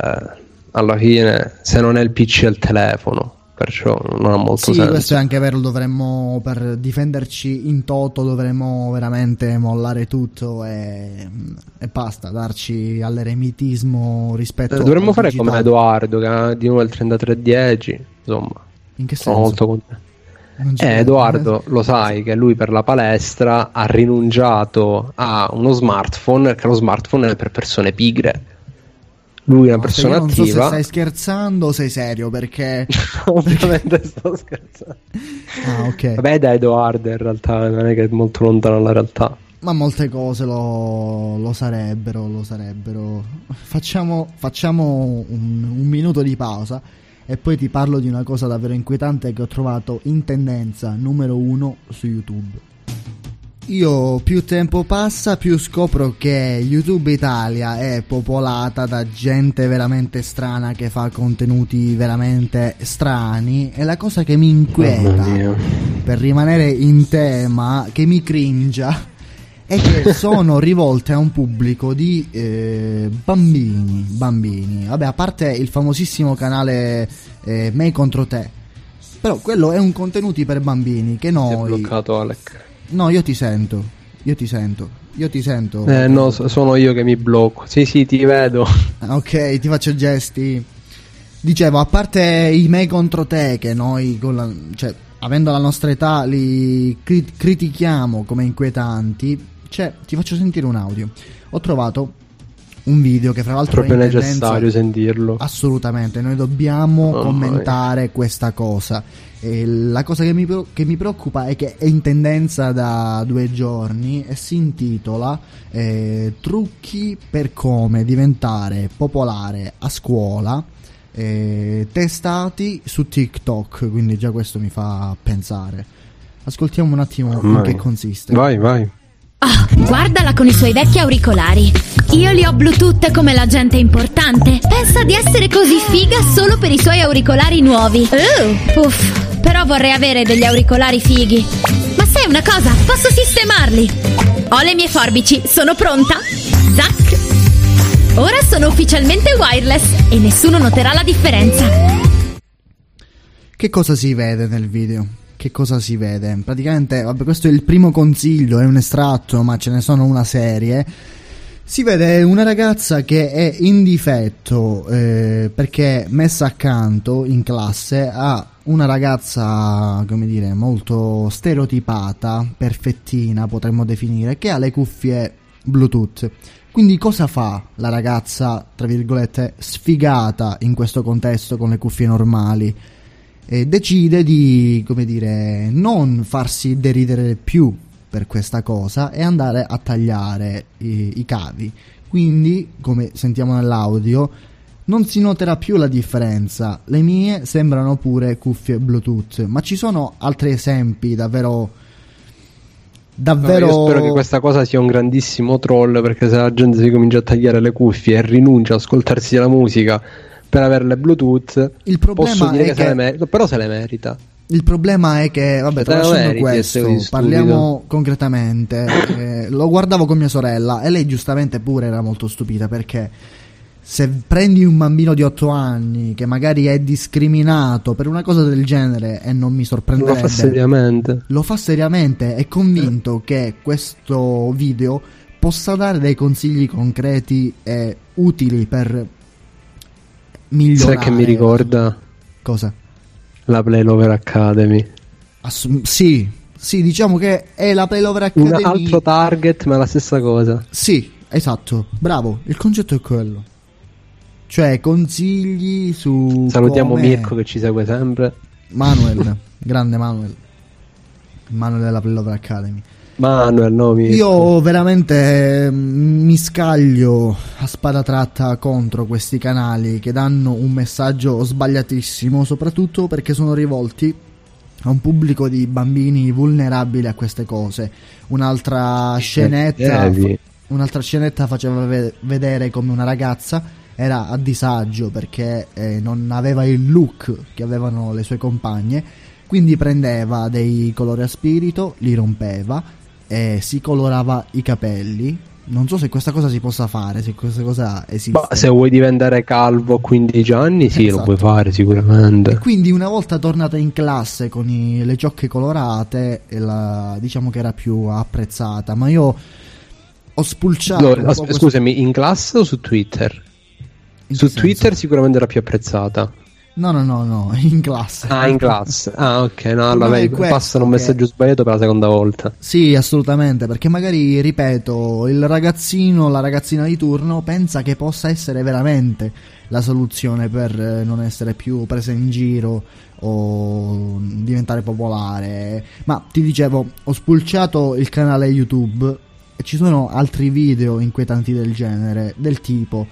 alla fine se non è il PC è il telefono, perciò non ha molto Sì, senso. questo è anche vero, dovremmo per difenderci in toto dovremmo veramente mollare tutto e, e basta, darci all'eremitismo rispetto Eh, Dovremmo fare digitale. come Edoardo che ha di nuovo il 3310, insomma, In che sono senso? molto contento. Eh. Edoardo, lo sai che lui per la palestra ha rinunciato a uno smartphone, perché lo smartphone è per persone pigre. Lui è una No, persona io non so se attiva. stai scherzando o sei serio perché... Ovviamente sto scherzando. Ah, ok. Vabbè, da Edoardo in realtà non è che è molto lontano dalla realtà. Ma molte cose lo, lo sarebbero, lo sarebbero. Facciamo, facciamo un, un minuto di pausa e poi ti parlo di una cosa davvero inquietante che ho trovato in tendenza numero uno su YouTube. Io più tempo passa più scopro che YouTube Italia è popolata da gente veramente strana che fa contenuti veramente strani e la cosa che mi inquieta per rimanere in tema, che mi cringia, è che sono rivolte a un pubblico di eh, bambini, bambini. Vabbè, a parte il famosissimo canale eh, Me contro te. Però quello è un contenuti per bambini che Si è noi... bloccato Alec. No, io ti sento. Io ti sento. Io ti sento. Eh no, so- sono io che mi blocco. Sì, sì, ti vedo. Ah, Ok, ti faccio gesti. Dicevo, a parte i me contro te, che noi, con la- cioè, avendo la nostra età, li cri- critichiamo come inquietanti, cioè, ti faccio sentire un audio. Ho trovato un video che, fra l'altro, Proprio è in tendenza- necessario sentirlo. Assolutamente, noi dobbiamo Mamma commentare questa cosa. E la cosa che mi, che mi preoccupa è che è in tendenza da due giorni e si intitola eh, Trucchi per come diventare popolare a scuola. eh, testati su TikTok, quindi già questo mi fa pensare. Ascoltiamo un attimo in Mamma che consiste. Vai, vai. Ah, guardala con i suoi vecchi auricolari. Io li ho Bluetooth come la gente importante. Pensa di essere così figa solo per i suoi auricolari nuovi. Uh, uff, però vorrei avere degli auricolari fighi. Ma sai una cosa? Posso sistemarli. Ho le mie forbici, sono pronta? Zac! Ora sono ufficialmente wireless e nessuno noterà la differenza. Che cosa si vede nel video? Che cosa si vede? Praticamente, vabbè, questo è il primo consiglio, è un estratto, ma ce ne sono una serie. Si vede una ragazza che è in difetto eh, perché messa accanto in classe a una ragazza, come dire, molto stereotipata, perfettina potremmo definire, che ha le cuffie Bluetooth. Quindi cosa fa la ragazza, tra virgolette, sfigata in questo contesto con le cuffie normali? E decide di, come dire, non farsi deridere più per questa cosa e andare a tagliare i, i cavi. Quindi, come sentiamo nell'audio, non si noterà più la differenza. Le mie sembrano pure cuffie Bluetooth, ma ci sono altri esempi davvero davvero No, io spero che questa cosa sia un grandissimo troll perché se la gente si comincia a tagliare le cuffie e rinuncia ad ascoltarsi la musica per averle Bluetooth, Il problema posso dire è che, se che- le merita, però se le merita. Il problema è che, vabbè, la tralasciando questo, parliamo concretamente. eh, lo guardavo con mia sorella e lei giustamente pure era molto stupita perché se prendi un bambino di 8 anni che magari è discriminato per una cosa del genere e non mi Lo sorprenderebbe, fa seriamente. lo fa seriamente, è convinto che questo video possa dare dei consigli concreti e utili per migliorare. Sai che mi ricorda Cosa? La Play Lover Academy. Assum- sì, sì, diciamo che è la Playlover Un Academy. altro target, ma la stessa cosa. Sì, esatto, bravo, il concetto è quello. Cioè, consigli su. Salutiamo come- Mirko che ci segue sempre. Manuel, grande Manuel. Manuel della Playlover Academy. Manuel, no, Mirko. Io veramente mm, mi scaglio a spada tratta contro questi canali che danno un messaggio sbagliatissimo, soprattutto perché sono rivolti a un pubblico di bambini vulnerabili a queste cose. Un'altra scenetta, devi. un'altra scenetta faceva ve- vedere come una ragazza era a disagio perché eh, non aveva il look che avevano le sue compagne, quindi prendeva dei colori a spirito, li rompeva e si colorava i capelli. Non so se questa cosa si possa fare, se questa cosa esiste. Ma se vuoi diventare calvo a 15 anni, sì, Esatto. lo puoi fare sicuramente. Quindi una volta tornata in classe con i- le ciocche colorate, e la- diciamo che era più apprezzata, ma io ho spulciato... Po' as- questo- scusami, in classe o su Twitter? in Su che senso? Twitter sicuramente era più apprezzata. No, no, no, no, in classe. Ah, in classe. Ah, ok, no, allora vedi, passano un che- messaggio sbagliato per la seconda volta. Sì, assolutamente, perché magari, ripeto, il ragazzino, la ragazzina di turno pensa che possa essere veramente la soluzione per eh, non essere più presa in giro o diventare popolare. Ma ti dicevo, ho spulciato il canale YouTube e ci sono altri video inquietanti del genere, del tipo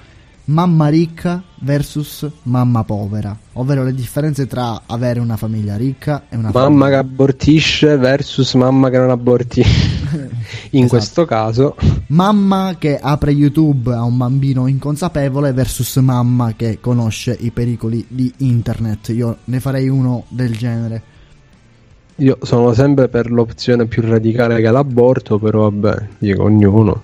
mamma ricca versus mamma povera, ovvero le differenze tra avere una famiglia ricca e una Mamma famiglia che abortisce versus mamma che non abortisce. In Esatto. questo caso, Mamma che apre YouTube a un bambino inconsapevole versus mamma che conosce i pericoli di internet. Io ne farei uno del genere. io sono sempre per l'opzione più radicale che l'aborto, però vabbè, dico ognuno.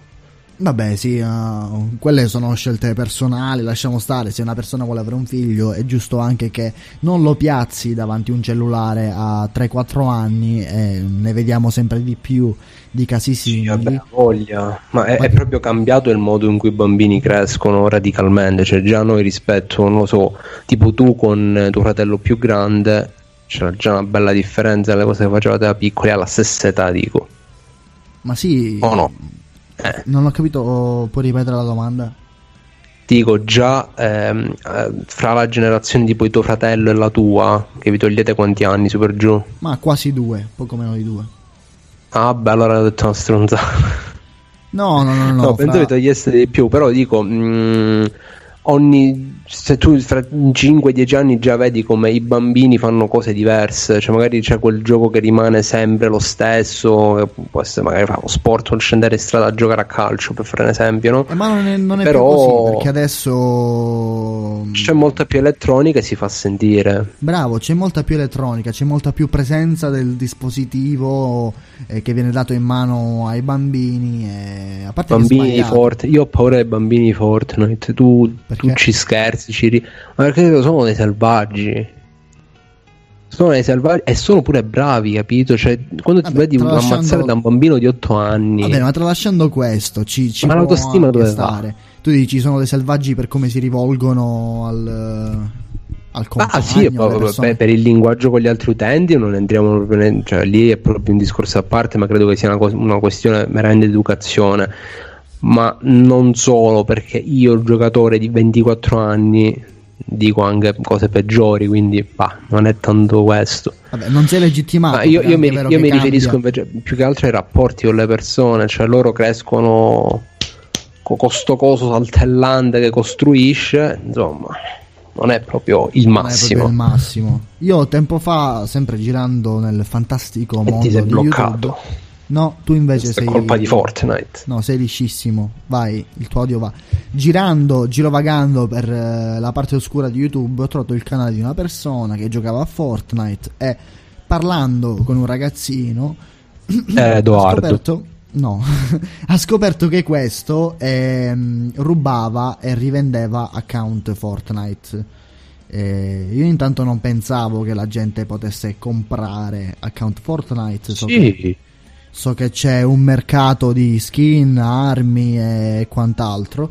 Vabbè, sì, uh, quelle sono scelte personali, lasciamo stare. Se una persona vuole avere un figlio, è giusto anche che non lo piazzi davanti un cellulare a 3-4 anni e ne vediamo sempre di più di casi simili. Vabbè, voglia. Ma è, è proprio cambiato il modo in cui i bambini crescono radicalmente. Cioè, già noi rispetto, non lo so, tipo tu con tuo fratello più grande, c'era già una bella differenza dalle cose che facevate da piccoli alla stessa età, dico. Ma sì, O no? Non ho capito, puoi ripetere la domanda? Dico già ehm, eh, fra la generazione tipo di tuo fratello e la tua, che vi togliete quanti anni su per giù? Ma quasi due, poco meno di due. Ah, beh, allora ho detto una stronzata. No, no, no, no. No, penso fra- che toglieste di più, però dico, mh, ogni, se tu fra 5-10 anni già vedi come i bambini fanno cose diverse, cioè magari c'è quel gioco che rimane sempre lo stesso, che può essere magari fare uno sport o scendere in strada a giocare a calcio, per fare un esempio, no? Eh, ma non è, non è Però- più così, perché adesso... C'è molta più elettronica e si fa sentire. Bravo, c'è molta più elettronica, c'è molta più presenza del dispositivo eh, che viene dato in mano ai bambini. E... A parte Bambini di. Fortnite, io ho paura dei bambini di Fortnite, tu, tu ci scherzi, ci ri- ma perché sono dei selvaggi. Sono dei selvaggi e sono pure bravi, capito? Cioè, quando ti Vabbè, vedi tralasciando- ammazzare da un bambino di 8 anni, Vabbè, ma tralasciando questo, ci, ci Ma l'autostima dove va? stare. Tu dici sono dei selvaggi per come si rivolgono al, al compagno, ah sì, persone. beh, per il linguaggio con gli altri utenti non entriamo proprio, ne- cioè lì è proprio un discorso a parte, ma credo che sia una, cos- una questione meramente di educazione. Ma non solo, perché io, giocatore di 24 anni, dico anche cose peggiori, quindi bah, non è tanto questo. Vabbè, non sei legittimato. Ma io, io mi, io mi riferisco invece più che altro ai rapporti con le persone, cioè loro crescono co- con sto coso saltellante che costruisce, insomma, non è proprio il Non è proprio massimo. il massimo. Io tempo fa, sempre girando nel fantastico E mondo ti sei bloccato. YouTube. No, tu invece Questa è sei colpa di Fortnite. No, sei liscissimo. Vai, il tuo audio va. Girando, girovagando per eh, la parte oscura di YouTube, ho trovato il canale di una persona che giocava a Fortnite e parlando con un ragazzino Eh, Edoardo. scoperto No, ha scoperto che questo ehm, rubava e rivendeva account Fortnite. Eh, io intanto non pensavo che la gente potesse comprare account Fortnite. So che- Sì, So che c'è un mercato di skin, armi e quant'altro.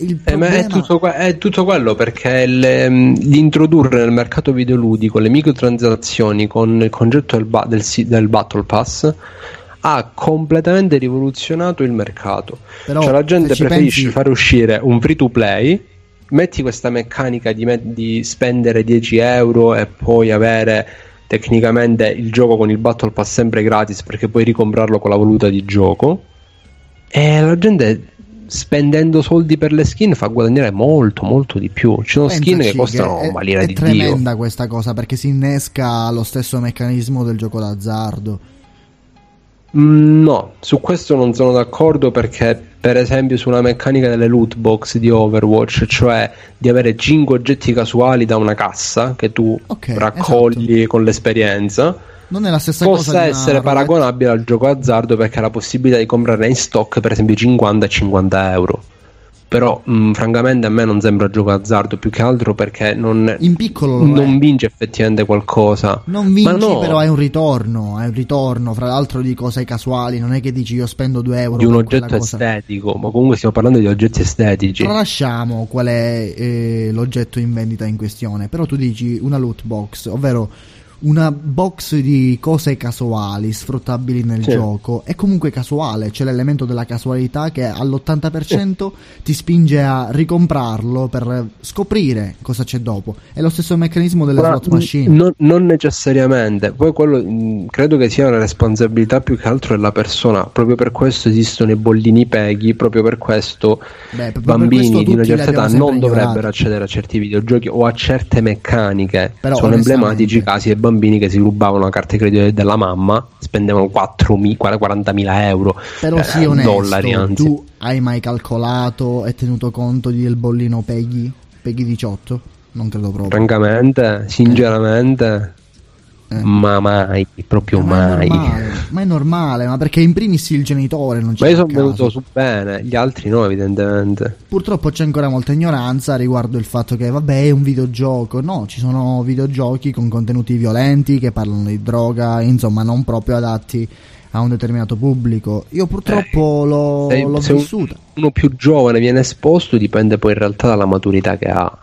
Il Eh, ma è problema- tutto, è tutto quello perché il, ehm, l'introdurre nel mercato videoludico le microtransazioni con il concetto del, ba- del del Battle Pass ha completamente rivoluzionato il mercato. Però, cioè la gente preferisce pensi- fare uscire un free to play, metti questa meccanica di, di spendere 10 euro e poi avere tecnicamente il gioco con il Battle Pass sempre gratis perché puoi ricomprarlo con la valuta di gioco. E la gente spendendo soldi per le skin fa guadagnare molto molto di più. Ci sono skin che pensaci costano è, una lira è di Dio. tremenda questa cosa perché si innesca lo stesso meccanismo del gioco d'azzardo. Mm, No, su questo non sono d'accordo perché per esempio su una meccanica delle loot box di Overwatch, cioè di avere 5 oggetti casuali da una cassa che tu Ok, raccogli con l'esperienza, Non è la stessa cosa possa una essere paragonabile al gioco azzardo perché ha la possibilità di comprarne in stock per esempio 50 e 50 euro. Però mm, francamente a me non sembra gioco azzardo più che altro perché non, In piccolo lo non è. vince effettivamente qualcosa. Non vinci, no, però hai un ritorno. Hai un ritorno, fra l'altro, di cose casuali. Non è che dici io spendo 2 euro di un oggetto estetico, ma comunque stiamo parlando di oggetti estetici. Tralasciamo qual è eh, l'oggetto in vendita in questione, però tu dici una loot box, ovvero una box di cose casuali sfruttabili nel Sì. gioco. È comunque casuale, c'è l'elemento della casualità che all'80% ti spinge a ricomprarlo per scoprire cosa c'è dopo. È lo stesso meccanismo delle Ora, slot machine. Non, non necessariamente, poi quello mh, credo che sia una responsabilità più che altro della persona. Proprio per questo esistono i bollini peghi, proprio per questo Beh, proprio bambini questo di una certa età non sempre dovrebbero ignorati. accedere a certi videogiochi o a certe meccaniche. Però, Sono emblematici casi dei bambini che si rubavano la carta di credito della mamma, spendevano 4.000 40.000 euro, Però eh, sii onesto, dollari anzi. tu hai mai calcolato e tenuto conto del bollino Peggy? Peggy 18? Non credo proprio. Francamente, sinceramente, Eh. ma mai, proprio Ma mai. è normale, ma è normale, ma perché in primis il genitore non ci Ma io sono venuto su bene, gli altri no, evidentemente. Purtroppo c'è ancora molta ignoranza riguardo il fatto che, vabbè, è un videogioco. No, ci sono videogiochi con contenuti violenti che parlano di droga, insomma, non proprio adatti a un determinato pubblico. Io purtroppo l'ho, Se- l'ho se vissuta. uno più giovane viene esposto dipende poi in realtà dalla maturità che ha.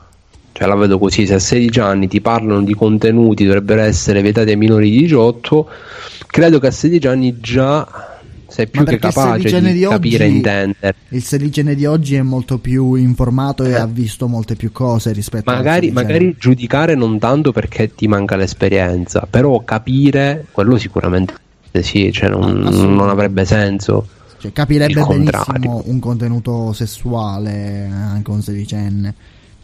Cioè la vedo così, se a 16 anni ti parlano di contenuti dovrebbero essere vietati ai minori di 18, credo che a 16 anni già sei più che capace di, di capire e intendere. Il sedicenne di oggi è molto più informato e ha visto molte più cose rispetto Eh. Magari, sedicenne. magari giudicare non tanto perché ti manca l'esperienza, però capire quello sicuramente sì, cioè non, Assolutamente. non avrebbe senso. Cioè, capirebbe benissimo un contenuto sessuale anche un sedicenne.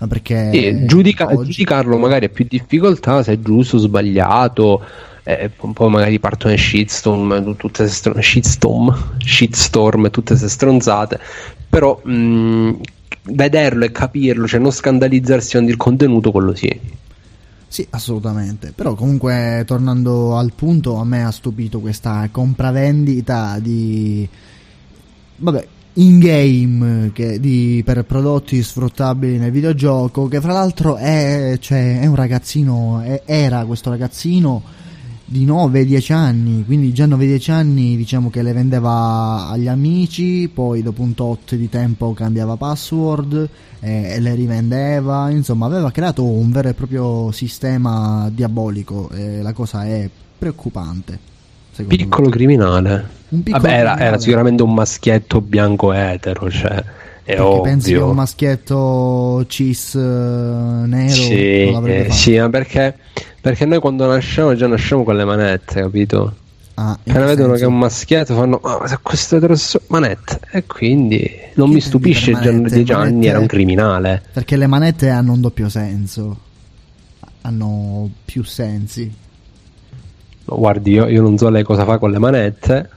Ma perché Sì, giudica- oggi- giudicarlo magari è più difficoltà se è giusto o sbagliato. eh, un po' magari partono shitstorm, tutte stron- shitstorm, shitstorm tutte queste stronzate. Però mh, vederlo e capirlo, cioè non scandalizzarsi con il contenuto, quello sì. Sì, assolutamente. Però comunque, tornando al punto, a me ha stupito questa compravendita di... Vabbè, in-game che di, per prodotti sfruttabili nel videogioco, che fra l'altro è, cioè, è un ragazzino, è- era questo ragazzino di 9-10 anni, quindi già 9-10 anni diciamo che le vendeva agli amici, poi dopo un tot di tempo cambiava password eh, e le rivendeva, insomma aveva creato un vero e proprio sistema diabolico e la cosa è preoccupante. Secondo me. Piccolo criminale. Un piccolo Vabbè, era, criminale. era sicuramente un maschietto bianco etero, cioè è Perché ovvio. pensi che un maschietto cis eh, nero Sì, eh, sì, ma perché, perché noi quando nasciamo già nasciamo con le manette, capito? Ah, Appena che vedono che è senso? un maschietto fanno ah, se questo eterosessuale manette e quindi non Che mi stupisce per già a manette? 10 anni Manette- era un criminale Perché le manette hanno un doppio senso. Hanno più sensi. Guardi io, io non so lei cosa fa con le manette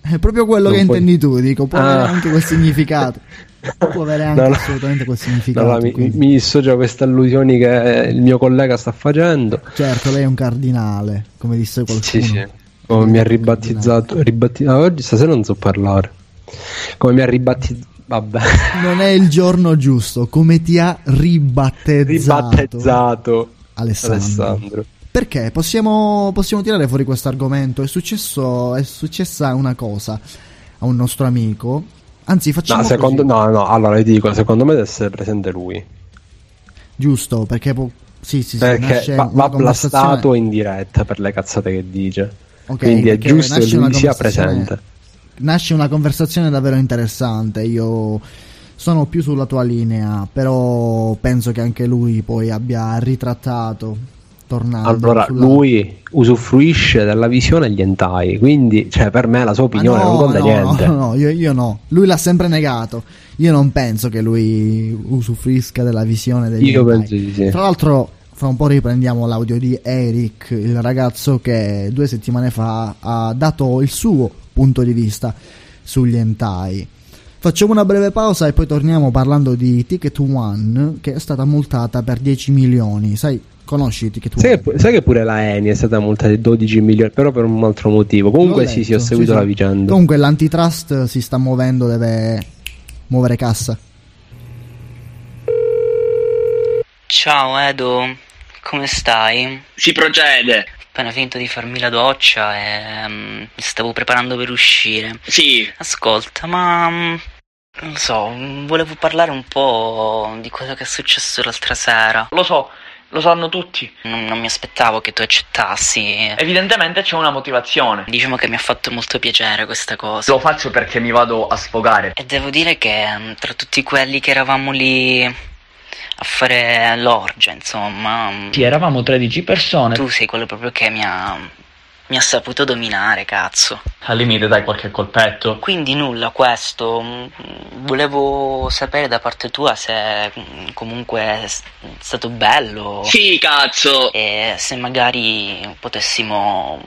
È proprio quello Non che puoi- intendi tu, dico, può avere Ah. anche quel significato. Può avere anche No, no. assolutamente quel significato. no, mi, mi dissocio da queste allusioni che il mio collega sta facendo Certo, lei è un cardinale, come disse qualcuno. Sì, sì. Come mi ha ribattezzato. ribatti- ah, oggi stasera non so parlare. Come mi ha ribattezzato. Vabbè. Non è il giorno giusto, come ti ha ribattezzato, Ribattezzato. Alessandro. Alessandro. Perché possiamo, possiamo tirare fuori questo argomento? È, successo, è successa una cosa a un nostro amico. Anzi, facciamo No, secondo, così. no, no, allora vi dico, secondo me deve essere presente lui. Giusto, perché può- sì, sì, sì, Perché va, va blastato in diretta per le cazzate che dice. Ok, Quindi è giusto che lui sia presente. Nasce una conversazione davvero interessante. Io sono più sulla tua linea, però penso che anche lui poi abbia ritrattato, tornando Allora, sulla- lui usufruisce della visione agli hentai, quindi, cioè, per me la sua Ah, opinione no, non conta no, niente. No, no, io, io no. Lui l'ha sempre negato. Io non penso che lui usufruisca della visione degli Io penso di sì. Tra l'altro, fra un po' riprendiamo l'audio di Eric, il ragazzo che due settimane fa ha dato il suo punto di vista sugli hentai. Facciamo una breve pausa e poi torniamo parlando di Ticket One che è stata multata per 10 milioni. Sai, conosci Ticket One? Sai che, sai che pure la Eni è stata multata di 12 milioni, però per un altro motivo. Comunque, L'ho sì, sì, ho seguito sì, la sì. vicenda. Comunque l'antitrust si sta muovendo, deve muovere cassa. Ciao Edo, come stai? Si procede. Appena finito di farmi la doccia e mi stavo preparando per uscire. Sì. Ascolta, ma mm, non so, volevo parlare un po' di quello che è successo l'altra sera. Lo so, lo sanno tutti. Non, non mi aspettavo che tu accettassi. Evidentemente c'è una motivazione. Diciamo che mi ha fatto molto piacere questa cosa. Lo faccio perché mi vado a sfogare. E devo dire che mm, tra tutti quelli che eravamo lì a fare l'orgia, insomma, mm, Sì, eravamo 13 persone. tu sei quello proprio che mi ha, mi ha saputo dominare, cazzo. Al limite dai qualche colpetto. Quindi nulla, questo. mm, Volevo sapere da parte tua se mm, comunque è stato bello. Sì, cazzo. E se magari potessimo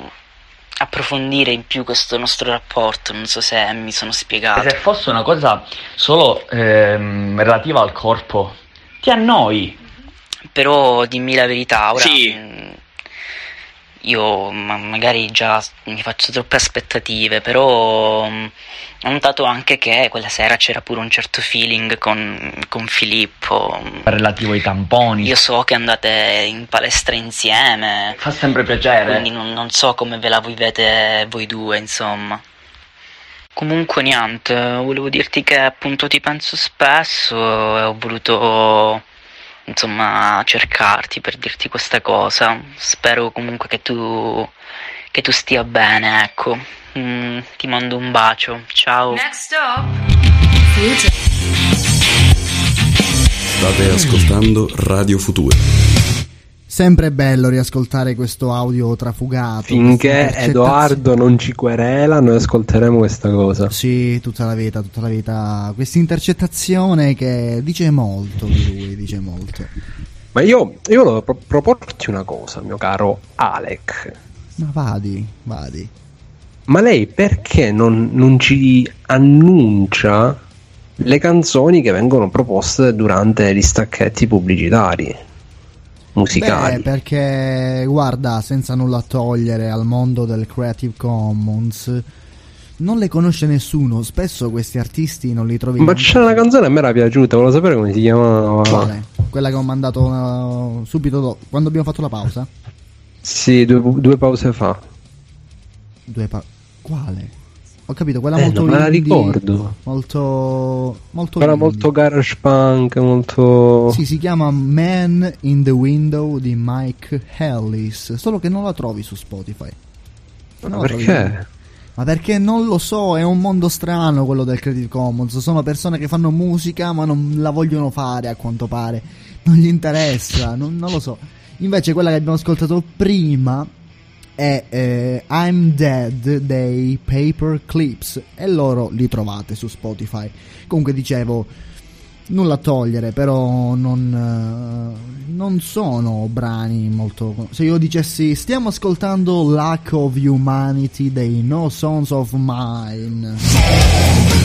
approfondire in più questo nostro rapporto, non so se mi sono spiegato. Se fosse una cosa solo ehm, relativa al corpo, ti annoi. Però dimmi la verità, ora Sì. Mm, io ma- magari già mi faccio troppe aspettative, però mm, ho notato anche che quella sera c'era pure un certo feeling con, con Filippo. Relativo ai tamponi. Io so che andate in palestra insieme, Fa sempre piacere. quindi non, non so come ve la vivete voi due, insomma. Comunque niente, volevo dirti che appunto ti penso spesso e ho voluto insomma cercarti per dirti questa cosa. Spero comunque che tu che tu stia bene, ecco. Mm, ti mando un bacio. Ciao. Next up. State ascoltando Radio Futura. Sempre bello riascoltare questo audio trafugato. Finché. Edoardo non ci querela, noi ascolteremo questa cosa. Sì, tutta la vita, tutta la vita. Questa intercettazione che dice molto di lui, dice molto. Ma io, io volevo pro- proporti una cosa, mio caro Alec. Ma vadi, vadi. Ma lei perché non, non ci annuncia le canzoni che vengono proposte durante gli stacchetti pubblicitari? Musicali. Beh, perché guarda, senza nulla togliere al mondo del Creative Commons, non le conosce nessuno. Spesso questi artisti non li trovi Ma c'è una canzone a me era piaciuta, volevo sapere come si chiamava. Quale? Quella che ho mandato uh, subito dopo, quando abbiamo fatto la pausa? Sì, due, due pause fa. Due pa- Quale? Ho capito, quella Eh, molto me la indie, ricordo. Molto molto indie. molto garage punk, molto... Sì, si chiama Man in the Window di Mike Ellis, solo che non la trovi su Spotify. Non Ma perché? Ma perché non lo so, è un mondo strano quello del Creative Commons. Sono persone che fanno musica ma non la vogliono fare a quanto pare. Non gli interessa, non, non lo so. Invece quella che abbiamo ascoltato prima è eh, I'm Dead dei Paper Clips e loro li trovate su Spotify. Comunque dicevo, nulla a togliere, però non, eh, non sono brani molto... Se io dicessi stiamo ascoltando Lack of Humanity dei No Sons of Mine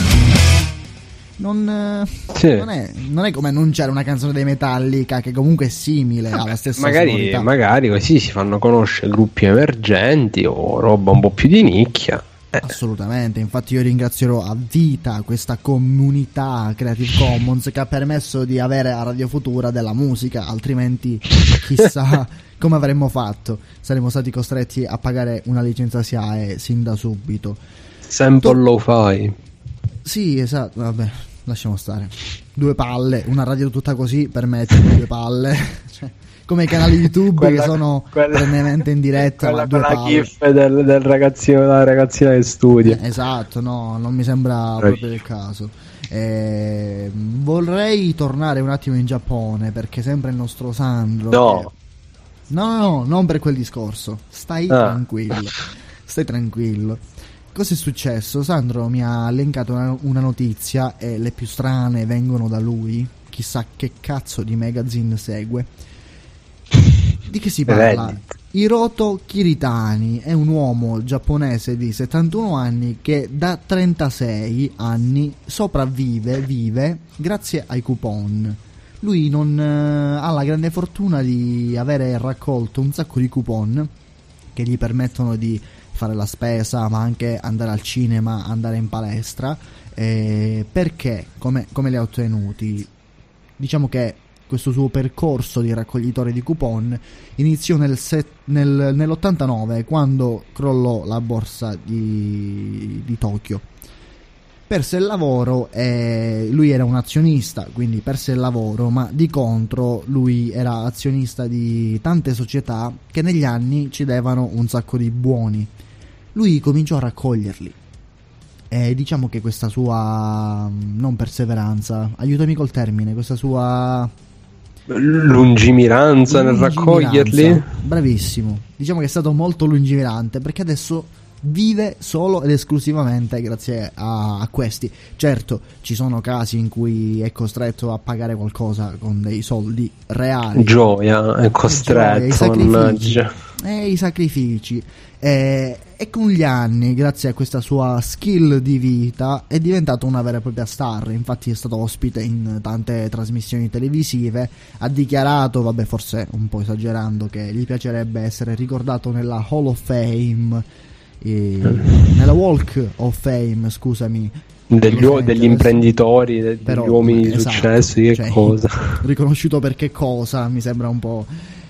non, eh, Sì. non, è, non è come annunciare una canzone dei Metallica che comunque è simile alla stessa Magari, sonorità. magari così si fanno conoscere gruppi emergenti o roba un po' più di nicchia. Assolutamente, infatti io ringrazierò a vita questa comunità Creative Commons che ha permesso di avere a Radio Futura della musica, altrimenti chissà come avremmo fatto. Saremmo stati costretti a pagare una licenza SIAE sin da subito. Sample lo fai. Sì, esatto, vabbè, lasciamo stare. Due palle, una radio tutta così permette due palle. Cioè, come i canali YouTube Quella- che sono quella- perennemente in diretta, Quella due con la palle. gif del, del ragazzino, della ragazzina che studia. Eh, Esatto, no, non mi sembra proprio il caso. Eh, vorrei tornare un attimo in Giappone perché sempre il nostro Sandro. No. che- No, no, no, non per quel discorso. Stai Ah. tranquillo. Stai tranquillo. Cosa è successo? Sandro mi ha elencato una, una notizia e le più strane vengono da lui. Chissà che cazzo di magazine segue. Di che si parla? Reddit. Hiroto Kiritani è un uomo giapponese di 71 anni che da 36 anni sopravvive, vive grazie ai coupon. Lui non eh, ha la grande fortuna di avere raccolto un sacco di coupon che gli permettono di fare la spesa, ma anche andare al cinema, andare in palestra. eh, perché? Come, come li ha ottenuti? Diciamo che questo suo percorso di raccoglitore di coupon iniziò nel set- nel- nell'89 quando crollò la borsa di, di Tokyo. Perse il lavoro e lui era un azionista, quindi perse il lavoro, ma di contro lui era azionista di tante società che negli anni ci devano un sacco di buoni. Lui cominciò a raccoglierli. E diciamo che questa sua mm, non perseveranza, aiutami col termine, questa sua Lungimiranza nel raccoglierli. Bravissimo. Diciamo che è stato molto lungimirante perché adesso vive solo ed esclusivamente grazie a, a questi. Certo, ci sono casi in cui è costretto a pagare qualcosa con dei soldi reali. Gioia, è Gioia, i costretto. mannaggia. E i sacrifici. E, e con gli anni, grazie a questa sua skill di vita, è diventato una vera e propria star. Infatti, è stato ospite in tante trasmissioni televisive. Ha dichiarato, vabbè, forse un po' esagerando, che gli piacerebbe essere ricordato nella Hall of Fame. Eh, nella Walk of Fame, scusami. Degli, Los degli imprenditori, de- Però, degli uomini di esatto, successo, che cioè, cosa? riconosciuto per che cosa mi sembra un po'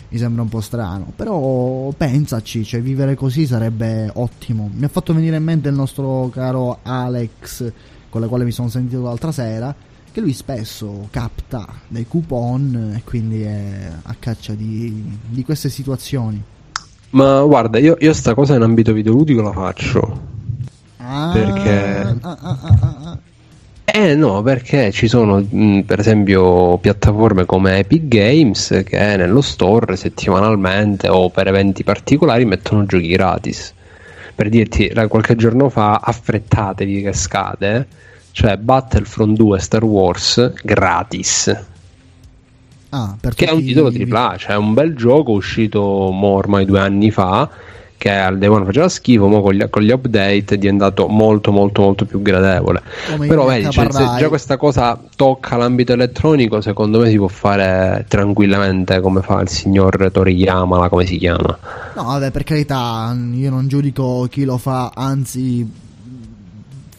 mi sembra un po' strano però pensaci cioè vivere così sarebbe ottimo mi ha fatto venire in mente il nostro caro Alex con il quale mi sono sentito l'altra sera che lui spesso capta dei coupon e quindi è a caccia di, di queste situazioni Ma guarda, io, io sta cosa in ambito videoludico la faccio. Ah, Perché? ah, ah. Eh no, perché ci sono mh, per esempio piattaforme come Epic Games che nello store settimanalmente o per eventi particolari mettono giochi gratis. Per dirti, qualche giorno fa, affrettatevi che scade, cioè Battlefront 2 Star Wars gratis. Ah, Che è un titolo i- AAA, cioè è un bel gioco uscito mo ormai due anni fa che al day one faceva schifo, ma con gli, con gli update è diventato molto molto molto più gradevole. Come Però vedi, cioè, se già questa cosa tocca l'ambito elettronico, secondo me si può fare tranquillamente come fa il signor Toriyama, come si chiama. No, vabbè, per carità, io non giudico chi lo fa, anzi,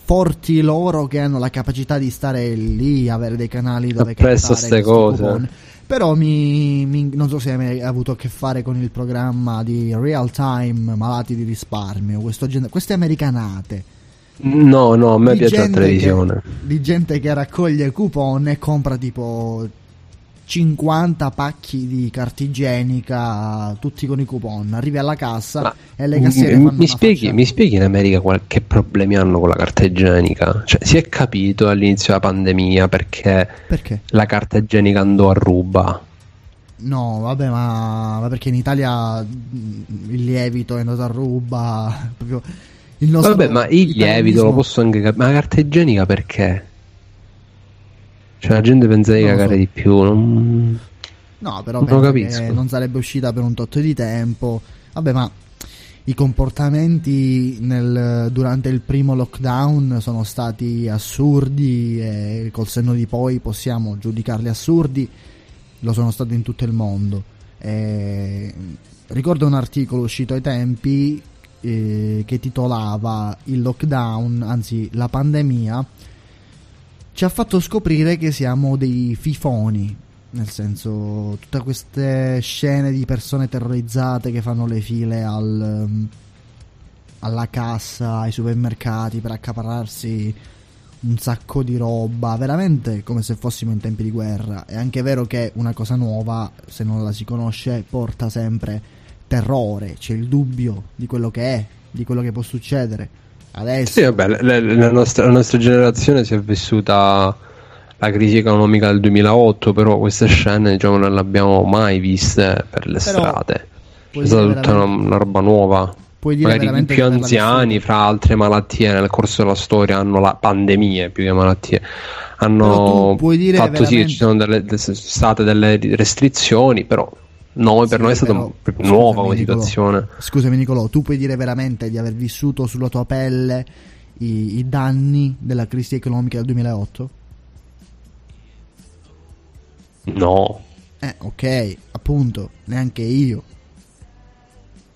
forti loro che hanno la capacità di stare lì, avere dei canali dove Appresso captare ste questi cose. coupon. Però mi, mi- non so se hai mai avuto a che fare con il programma di real time malati di risparmio, questo gen- queste americanate. No, no, a me piace la televisione. che- di gente che raccoglie coupon e compra tipo 50 pacchi di carta igienica, tutti con i coupon. Arrivi alla cassa e le cassiere Mi, mi spieghi, mi spieghi in America qual- che problemi hanno con la carta igienica? Cioè, si è capito all'inizio della pandemia perché, Perché? la carta igienica andò a ruba. No, vabbè, ma, ma perché in Italia mm, il lievito è andato a ruba. Proprio il nostro Vabbè, ma il lievito lo posso anche capire. Ma la carta igienica perché? Cioè, la gente pensa di cagare so. di più. Non... No, però Non capisco. non sarebbe uscita per un tot di tempo. Vabbè, ma i comportamenti nel- durante il primo lockdown sono stati assurdi e col senno di poi possiamo giudicarli assurdi. Lo sono stati in tutto il mondo. E ricordo un articolo uscito ai tempi eh, che titolava Il lockdown, anzi la pandemia, ci ha fatto scoprire che siamo dei fifoni. Nel senso, tutte queste scene di persone terrorizzate che fanno le file al, alla cassa, ai supermercati per accaparrarsi un sacco di roba, veramente come se fossimo in tempi di guerra. È anche vero che una cosa nuova, se non la si conosce, porta sempre terrore, c'è il dubbio di quello che è, di quello che può succedere. Adesso Sì, vabbè, le- la, nostra, la nostra generazione si è vissuta la crisi economica del 2008, però queste scene diciamo, non le abbiamo mai viste per le Però, strade. Puoi stata tutta una, una roba nuova. puoi dire Magari i più anziani, fra altre malattie nel corso della storia, hanno la pandemie più che malattie. Hanno fatto sì che ci sono delle, de- state delle restrizioni, però per Sì, noi è stata però, nuova come Nicolò. situazione. Scusami Nicolò, tu puoi dire veramente di aver vissuto sulla tua pelle i, i danni della crisi economica del 2008? No. Eh, ok, appunto, neanche io.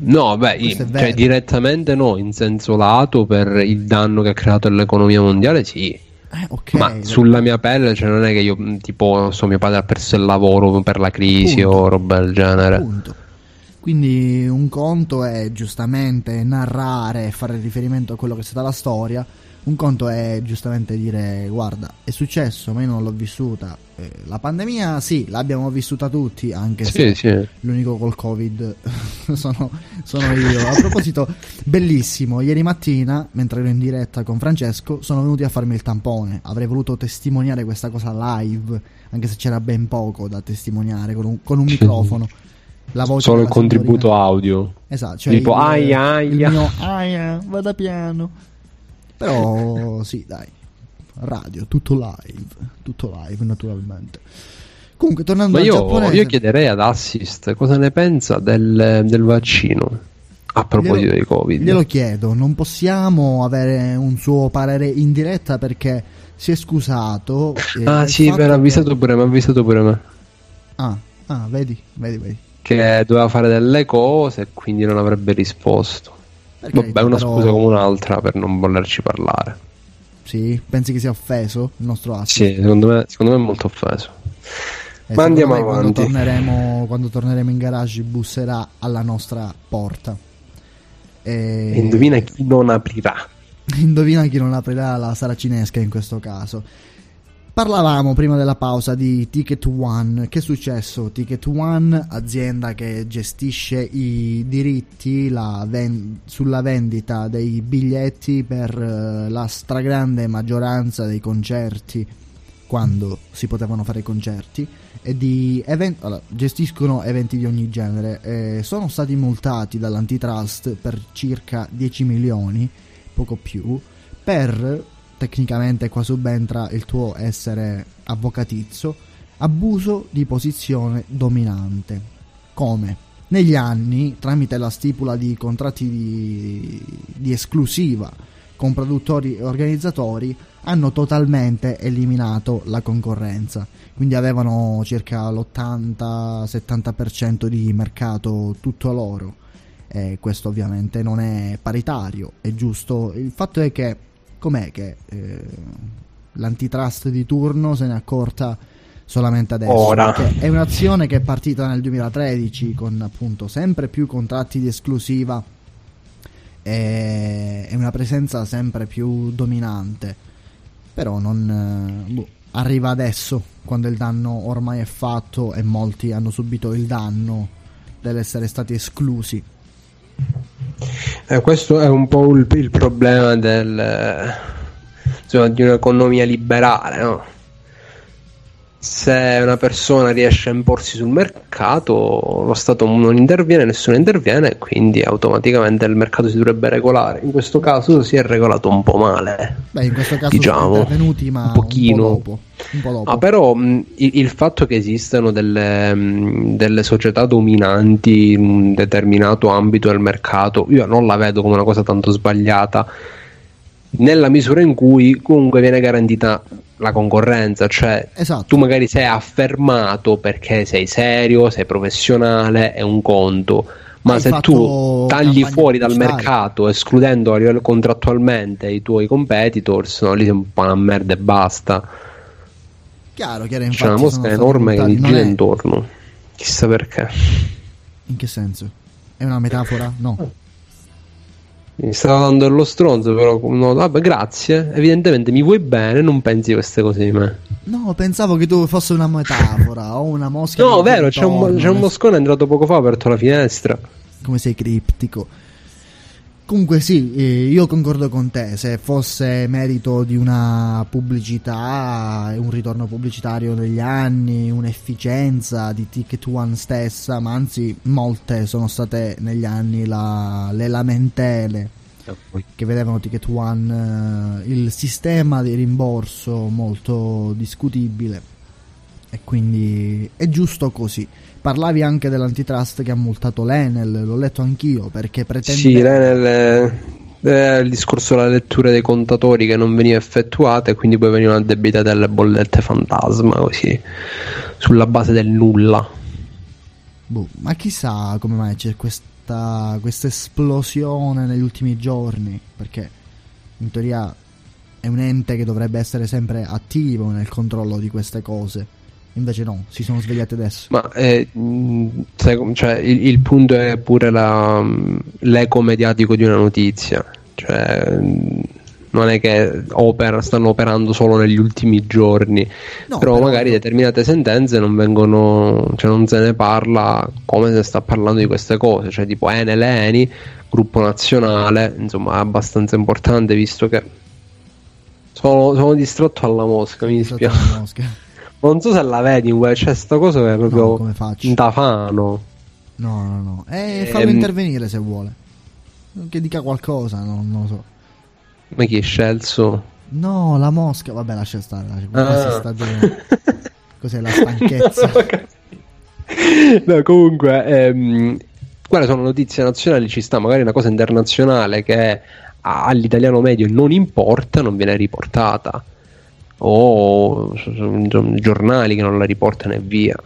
No, beh, cioè, direttamente no, in senso lato per il danno che ha creato all'economia mondiale, sì. Eh, ok. Ma sulla mia pelle, cioè, non è che io, mh, tipo, non so, mio padre ha perso il lavoro per la crisi Appunto. o roba del genere. Appunto. Quindi un conto è giustamente narrare e fare riferimento a quello che è stata la storia, un conto è giustamente dire guarda è successo ma io non l'ho vissuta. Eh, la pandemia sì, l'abbiamo vissuta tutti, anche Sì, se sì. l'unico col covid sono, sono io. A proposito, bellissimo, ieri mattina mentre ero in diretta con Francesco sono venuti a farmi il tampone, avrei voluto testimoniare questa cosa live, anche se c'era ben poco da testimoniare con un, con un microfono. La voce Solo il contributo signorina- audio. Esatto, cioè tipo il- aia il aia. mio aia, vada piano. Però sì, dai. Radio, tutto live, tutto live naturalmente. Comunque tornando Ma io, giapponese, io chiederei ad Assist cosa ne pensa del, del vaccino a proposito Glielo- di Covid. glielo chiedo, non possiamo avere un suo parere in diretta perché si è scusato. eh, Ah, sì, mi ha che- avvisato pure me, ha avvisato pure me. Ah, ah, vedi, vedi, vedi. Che doveva fare delle cose e quindi non avrebbe risposto. Vabbè, è una però- scusa come un'altra per non volerci parlare. Sì, pensi che sia offeso il nostro assist? Sì, secondo me, secondo me è molto offeso. Eh, Ma andiamo me Quando avanti. torneremo, quando torneremo in garage busserà alla nostra porta. E indovina chi non aprirà. Indovina chi non aprirà la saracinesca in questo caso. Parlavamo prima della pausa di Ticket One. Che è successo? Ticket One, azienda che gestisce i diritti ven- sulla vendita dei biglietti per eh, la stragrande maggioranza dei concerti quando si potevano fare i concerti e di even- allora, gestiscono eventi di ogni genere. Eh, sono stati multati dall'antitrust per circa 10 milioni, poco più, per tecnicamente qua subentra il tuo essere avvocatizzo, abuso di posizione dominante. Come? Negli anni, tramite la stipula di contratti di, di esclusiva con produttori e organizzatori, hanno totalmente eliminato la concorrenza. Quindi avevano circa l'80-70% di mercato tutto loro. E questo ovviamente non è paritario, è giusto. Il fatto è che, com'è che eh, l'antitrust di turno se ne è accorta solamente adesso? Ora. È un'azione che è partita nel 2013 con appunto sempre più contratti di esclusiva e e una presenza sempre più dominante. Però non eh, boh, arriva adesso quando il danno ormai è fatto e molti hanno subito il danno dell'essere stati esclusi. Eh, questo è un po' il, il problema del, insomma, di un'economia liberale, no? Se una persona riesce a imporsi sul mercato, lo Stato non interviene, nessuno interviene e quindi automaticamente il mercato si dovrebbe regolare. In questo caso si è regolato un po' male. Beh, in questo caso diciamo, intervenuti, ma un pochino. un po' dopo. Un po' dopo. Ah, però mh, il, il fatto che esistano delle, mh, delle società dominanti in un determinato ambito del mercato, io non la vedo come una cosa tanto sbagliata, nella misura in cui comunque viene garantita la concorrenza, cioè Esatto. tu magari sei affermato perché sei serio, sei professionale, è un conto. Ma Hai se tu tagli fuori dal mercato, escludendo a livello contrattualmente i tuoi competitors, no, lì sei un po' una merda e basta. Chiaro, chiaro, C'è infatti una sono mosca enorme che Non gira è- intorno. Chissà perché. In che senso? È una metafora? No. Mi stava dando dello stronzo, però no, vabbè, grazie. Evidentemente mi vuoi bene, non pensi queste cose di me. No, pensavo che tu fosse una metafora o una mosca. No, vero, c'è un, c'è un nel- moscone entrato poco fa, ha aperto la finestra. Come sei criptico. Comunque sì, eh, io concordo con te, se fosse merito di una pubblicità, un ritorno pubblicitario negli anni, un'efficienza di Ticket One stessa, ma anzi molte sono state negli anni la- le lamentele che vedevano Ticket One, eh, il sistema di rimborso molto discutibile e quindi è giusto così. Parlavi anche dell'antitrust che ha multato l'Enel, l'ho letto anch'io perché pretende Sì, l'Enel è il discorso della lettura dei contatori che non veniva effettuata e quindi poi venivano addebitate delle bollette fantasma così sulla base del nulla. Boh, ma chissà come mai c'è questa, questa esplosione negli ultimi giorni, perché in teoria è un ente che dovrebbe essere sempre attivo nel controllo di queste cose. Invece no, si sono svegliati adesso. Ma eh, cioè, il, il punto è pure la, l'eco mediatico di una notizia. Cioè, non è che opera- stanno operando solo negli ultimi giorni, No, però, però- magari determinate sentenze non vengono, cioè non se ne parla come se sta parlando di queste cose, cioè tipo Enel Eni, gruppo nazionale, insomma è abbastanza importante visto che sono, sono distratto alla mosca, mi dispiace. Non so se la vedi, c'è sta cosa che è proprio No, come faccio? un tafano. No, no, no. Eh, fallo Ehm. intervenire se vuole. Che dica qualcosa, no, non lo so. Ma chi è scelso? No, la mosca, vabbè, lascia stare. Lascia, Ah. si sta giocando. Cos'è la stanchezza? no, comunque, ehm, quelle sono notizie nazionali, ci sta magari una cosa internazionale che all'italiano medio non importa, non viene riportata. O giornali che non la riportano e via.